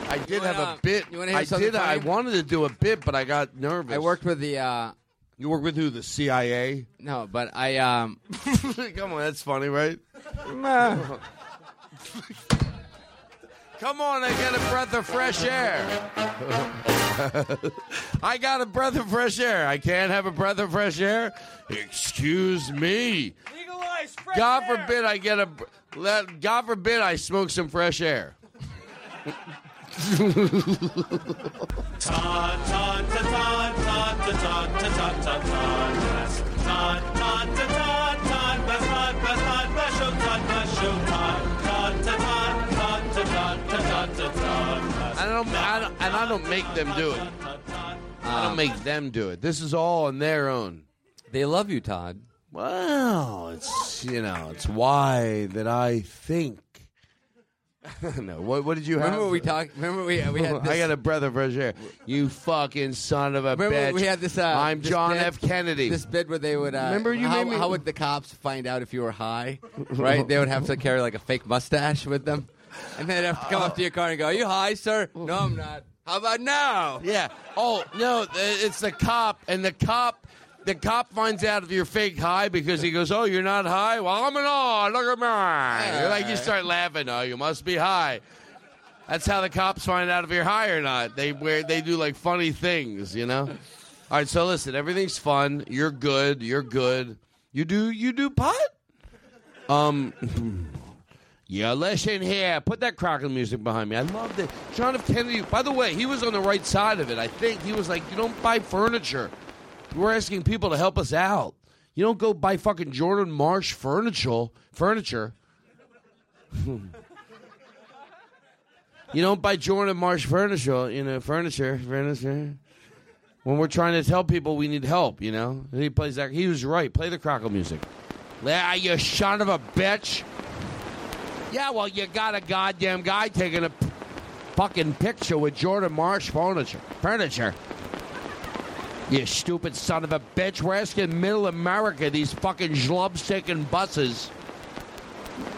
I did have wanna- a bit. you wanna hear I something did. I wanted to do a bit, but I got nervous. I worked with the. Uh, you work with who? The CIA? No, but I. Um, <laughs> Come on, that's funny, right? <laughs> <laughs> Come on, I get a breath of fresh air. I got a breath of fresh air. I can't have a breath of fresh air. Excuse me. Legalize fresh God air. forbid I get a. Let, God forbid I smoke some fresh air. I don't, I don't, and I don't make them do it. I don't make them do it. This is all on their own. They love you, Todd. Well, it's you know, it's why that I think <laughs> no, what, what did you have? Remember we talked. Remember we we had. <laughs> This, I got a breath of fresh air. You fucking son of a Remember bitch! we had this. Uh, I'm this John bit- F. Kennedy. This bit where they would. Uh, Remember you how, made me- how would the cops find out if you were high? <laughs> Right? they would have to carry like a fake mustache with them, and then they'd have to come up to your car and go, "Are you high, sir?" No, I'm not. How about now? Yeah. Oh no, it's the cop, and the cop, the cop finds out if you're fake high because he goes, "Oh, you're not high. Well, I'm an look at me." You're like you start laughing. Oh, you must be high. That's how the cops find out if you're high or not. They wear, they do like funny things, you know. All right, so listen, everything's fun. You're good. You're good. You do you do pot? Um. <laughs> Yeah, listen here. Put that crackle music behind me. I loved it. John F. Kennedy, by the way, he was on the right side of it. I think he was like, you don't buy furniture. We're asking people to help us out. You don't go buy fucking Jordan Marsh furniture. Furniture. you don't buy Jordan Marsh furniture. You know, furniture, furniture. When we're trying to tell people we need help, you know, he plays that. He was right. Play the crackle music. Yeah, you son of a bitch. Yeah, well, you got a goddamn guy taking a p- fucking picture with Jordan Marsh furniture. Furniture. You stupid son of a bitch. We're asking middle America, these fucking schlubs taking buses.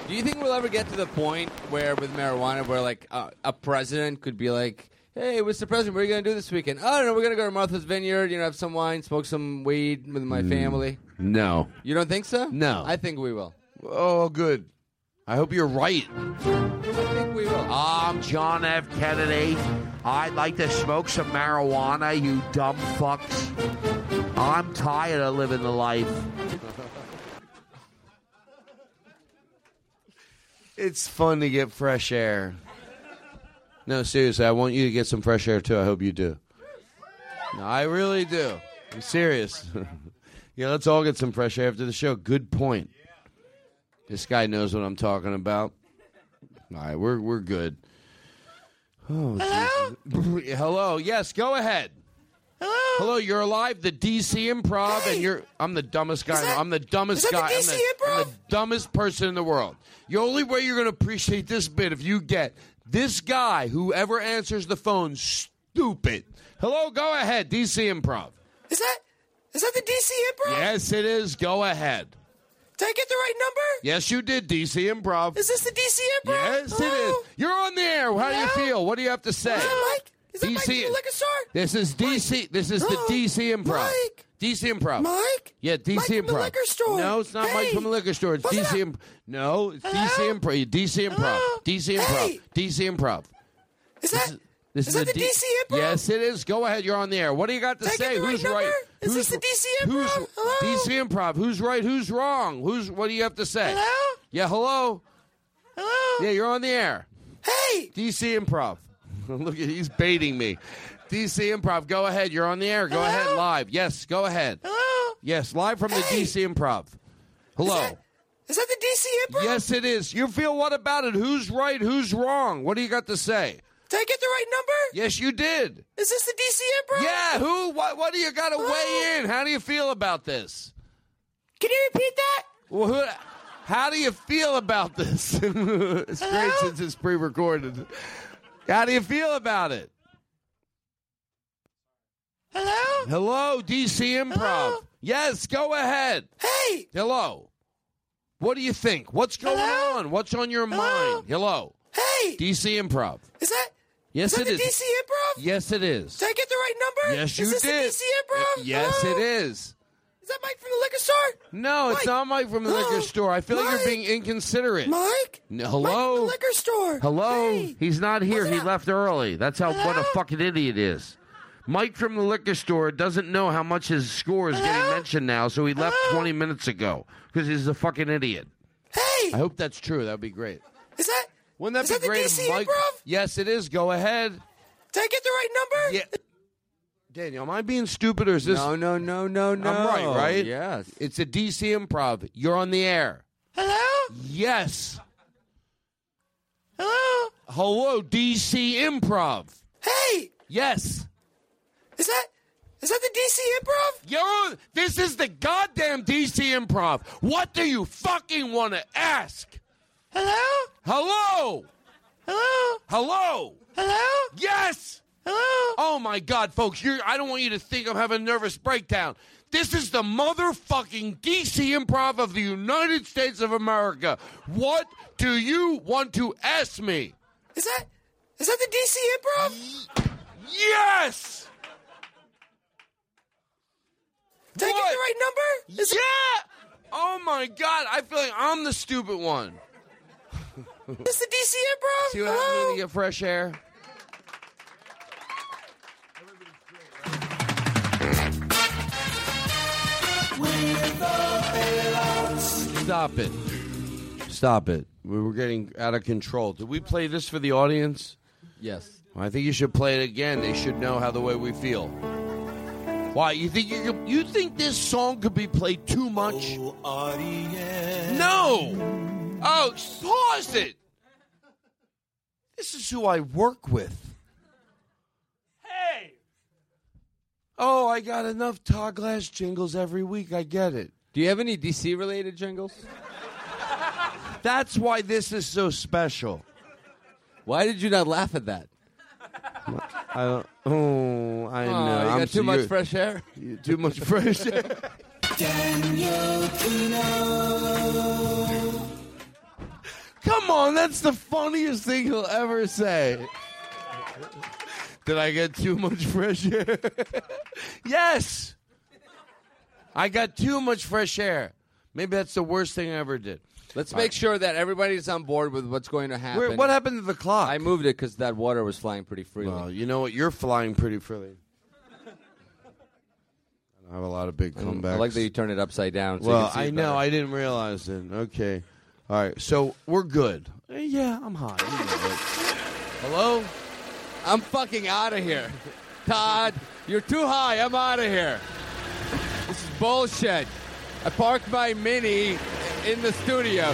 Do you think we'll ever get to the point where, with marijuana, where like uh, a president could be like, "Hey, Mr. President, what are you gonna do this weekend?" I don't know. We're gonna go to Martha's Vineyard. You know, have some wine, smoke some weed with my family. No. You don't think so? No. I think we will. Oh, good. I hope you're right. I think we will. I'm John F. Kennedy. I'd like to smoke some marijuana, you dumb fucks. I'm tired of living the life. It's fun to get fresh air. No, seriously, I want you to get some fresh air too. I hope you do. No, I really do. I'm serious. <laughs> yeah, let's all get some fresh air after the show. Good point. This guy knows what I'm talking about. All right, we're we're good. Oh, Hello? <laughs> Hello. Yes, go ahead. Hello. Hello, you're alive. The DC Improv, and you're. I'm the dumbest guy. I'm the dumbest is that guy. the I'm, DC the, I'm the dumbest person in the world. The only way you're going to appreciate this bit if you get this guy, whoever answers the phone, stupid. Hello, go ahead. DC Improv. Is that is that the DC Improv? Yes, it is. Go ahead. Did I get the right number? Yes, you did. DC Improv. Is this the DC Improv? Yes, it is. You're on the air. How do you feel? What do you have to say? Is that Mike? Is that Mike DC. from the liquor store? This is DC. This is the DC Improv. Mike? DC Improv. Mike? Yeah, DC Mike Improv. from the liquor store. No, it's not Mike from the liquor store. It's What's DC. up? Imp- no, it's DC Improv. DC Improv. DC Improv. Hey. DC Improv. Is that This is that the D- DC Improv? Yes, it is. Go ahead. You're on the air. What do you got to Did say? the right Who's? Is who's, this the DC Improv? Who's, Hello? DC Improv. Who's right? Who's wrong? Who's? What do you have to say? Hello? Yeah. Hello. Hello? Yeah, you're on the air. Hey! DC Improv. <laughs> Look at he's baiting me. DC Improv. Go ahead. You're on the air. Go ahead live. Yes. Go ahead. Hello? Yes, live from the DC Improv. Hello. Is that the DC Improv? Yes, it is. You feel what about it? Who's right? Who's wrong? What do you got to say? Did I get the right number? Yes, you did. Is this the DC Improv? Yeah. Who? What? What do you got to weigh in? How do you feel about this? Can you repeat that? Well, who, how do you feel about this? <laughs> it's great since it's pre-recorded. How do you feel about it? Hello? Hello, DC Improv. Yes, go ahead. Hey! Hello. What do you think? What's going on? What's on your mind? Hello. Hey, DC Improv. is that? Yes, is that it the is. DC Improv? Yes, it is. Did I get the right number? Yes, you is this did. The DC Improv? Yes, Hello? it is. Is that Mike from the liquor store? No, it's not Mike from the liquor store. I feel like you're being inconsiderate. Mike? No, Mike from the hello. liquor store. Hello. Hey. He's not here. He left early. That's how what a fucking idiot is. Mike from the liquor store doesn't know how much his score is getting mentioned now, so he left 20 minutes ago because he's a fucking idiot. Hey, I hope that's true. That would be great. is that? Wouldn't that is be that the great DC if Mike? Improv? Yes, it is. Go ahead. Did I get the right number? Yeah. Daniel, am I being stupid or is this? No, no, no, no, no. I'm right, right? Yes. It's a DC Improv. You're on the air. Hello? Yes. Hello? Hello, DC Improv. Hey, Yes. is that? Is that the DC Improv? You're. This is the goddamn DC Improv. What do you fucking want to ask? Hello? Hello. Hello? Hello. Hello? Yes. Hello? Oh my God, folks! You're, I don't want you to think I'm having a nervous breakdown. This is the motherfucking DC Improv of the United States of America. What do you want to ask me? Is that? Is that the DC Improv? Yes. Did I get the right number? Is yeah. Oh my God! I feel like I'm the stupid one. <laughs> this the DC Improv? See what happens when you get fresh air? Stop it. Stop it. We were getting out of control. Did we play this for the audience? Yes. I think you should play it again. They should know how the way we feel. Why? You think you could, you think this song could be played too much? Oh, no. Oh, pause it. This is who I work with. Hey! Oh, I got enough Todd Glass jingles every week. I get it. Do you have any DC related jingles? <laughs> That's why this is so special. Why did you not laugh at that? I don't. Oh, I Oh, know. you I'm got too so- much fresh air. Too much fresh air. <laughs> Daniel Kinno. Come on, that's the funniest thing he'll ever say. Did I get too much fresh air? <laughs> yes. I got too much fresh air. Maybe that's the worst thing I ever did. Let's All make right. sure that everybody's on board with what's going to happen. Where- what happened to the clock? I moved it because that water was flying pretty freely. Well, you know what? You're flying pretty freely. I have a lot of big comebacks. I like that you turn it upside down. So well, I know. better. I didn't realize it. Okay. All right. So we're good. Eh, Yeah, I'm high. You know it. Hello? I'm fucking out of here. Todd, you're too high. I'm out of here. This is bullshit. I parked my Mini in the studio.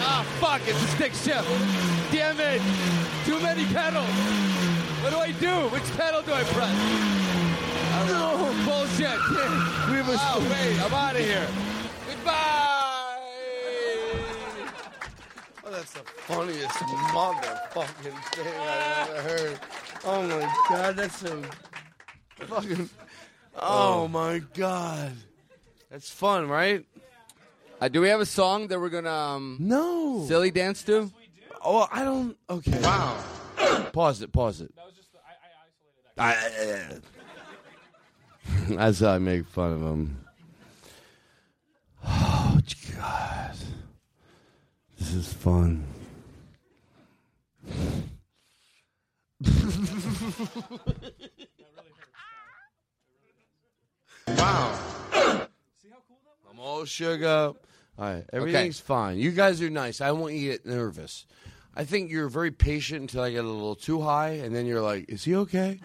Ah, fuck, it's a stick shift. Damn it. Too many pedals. What do I do? Which pedal do I press? No. Bullshit. <laughs> We have a oh, wait, I'm out of here. Goodbye. That's the funniest motherfucking thing I've ever heard. Oh my god, that's so fucking. Oh my god, that's fun, right? Uh, do we have a song that we're gonna um, no silly dance to? Oh, I don't. Okay. Wow. <clears throat> pause it. Pause it. I, As <laughs> I make fun of him. <sighs> Oh God, this is fun. wow. I'm all shook up. All right, everything's fine. You guys are nice. I want you to get nervous. I think you're very patient until I get a little too high, and then you're like, "Is he okay?"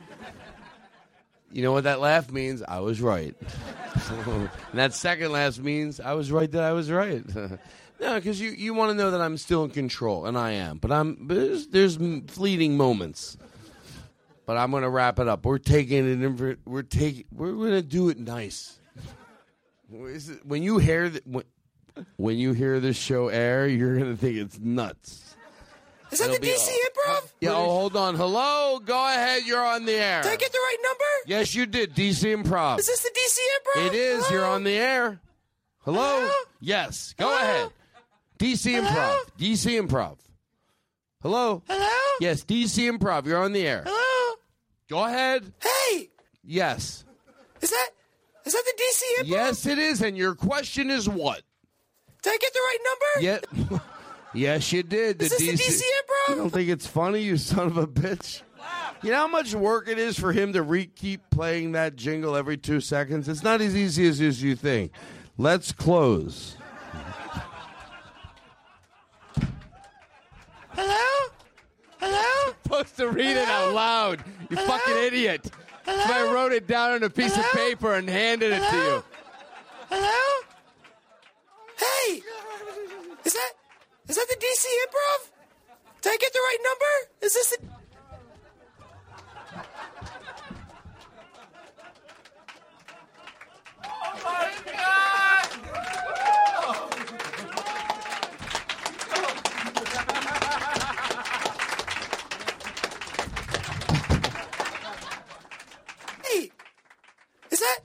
You know what that laugh means? I was right. <laughs> and that second laugh means I was right that I was right. <laughs> no, because you, you want to know that I'm still in control, and I am. But I'm but there's, there's fleeting moments. But I'm gonna wrap it up. We're taking it. In, for- we're taking. We're gonna do it nice. When you hear that, when, when you hear this show air, you're gonna think it's nuts. Is that It'll the DC Improv? Yeah. Oh, hold on. Hello. Go ahead. You're on the air. Did I get the right number? Yes, you did. DC Improv. Is this the DC Improv? It is. You're on the air. Hello? Yes. Go ahead. DC Improv. DC Improv. Hello? Hello? Yes, DC Improv. You're on the air. Hello? Go ahead. Hey! Yes. Is that is that the DC Improv? Yes, it is. And your question is what? Did I get the right number? Yeah. <laughs> yes, you did. Is this the DC Improv? You don't think it's funny, you son of a bitch? You know how much work it is for him to re- keep playing that jingle every two seconds? It's not as easy as, as you think. Let's close. Hello? Hello? supposed to read it out loud. You fucking idiot. That's why I wrote it down on a piece of paper and handed it to you. Hello? Hey! Is that is that the DC Improv? Did I get the right number? Is this the oh Hey! Is that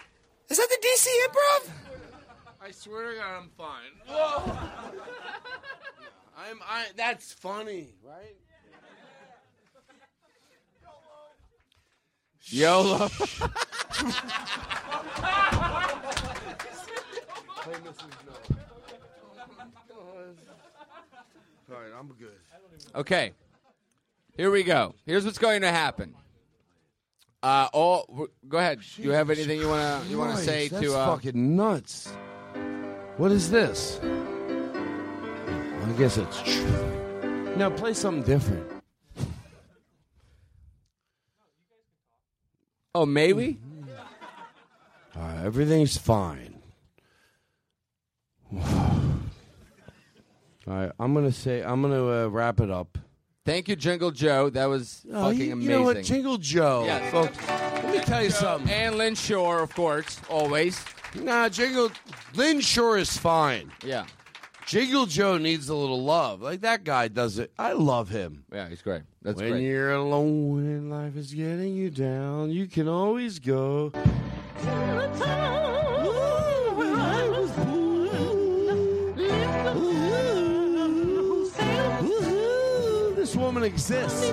is that the DC Improv? I swear to God, I'm fine. <laughs> I'm. I. That's funny, right? YOLO. <laughs> All right, I'm good. Okay. Here we go. Here's what's going to happen. Uh, all go ahead. Do you have anything you wanna you wanna Christ, say that's to? Uh, fucking nuts. What is this? I guess it's true. Now play something different. oh, maybe. All right, everything's fine. <sighs> All right, I'm gonna say I'm gonna uh, wrap it up. Thank you, Jingle Joe. That was Oh, fucking you, amazing. you know what, Jingle Joe, Yes. folks. Let me tell you something. And Lynn Shore, of course, always. Nah, Jingle Lynn Shore is fine. Yeah. Jingle Joe needs a little love. Like that guy does it. I love him. Yeah, he's great. That's when great. you're alone and life is getting you down, you can always go. This woman exists.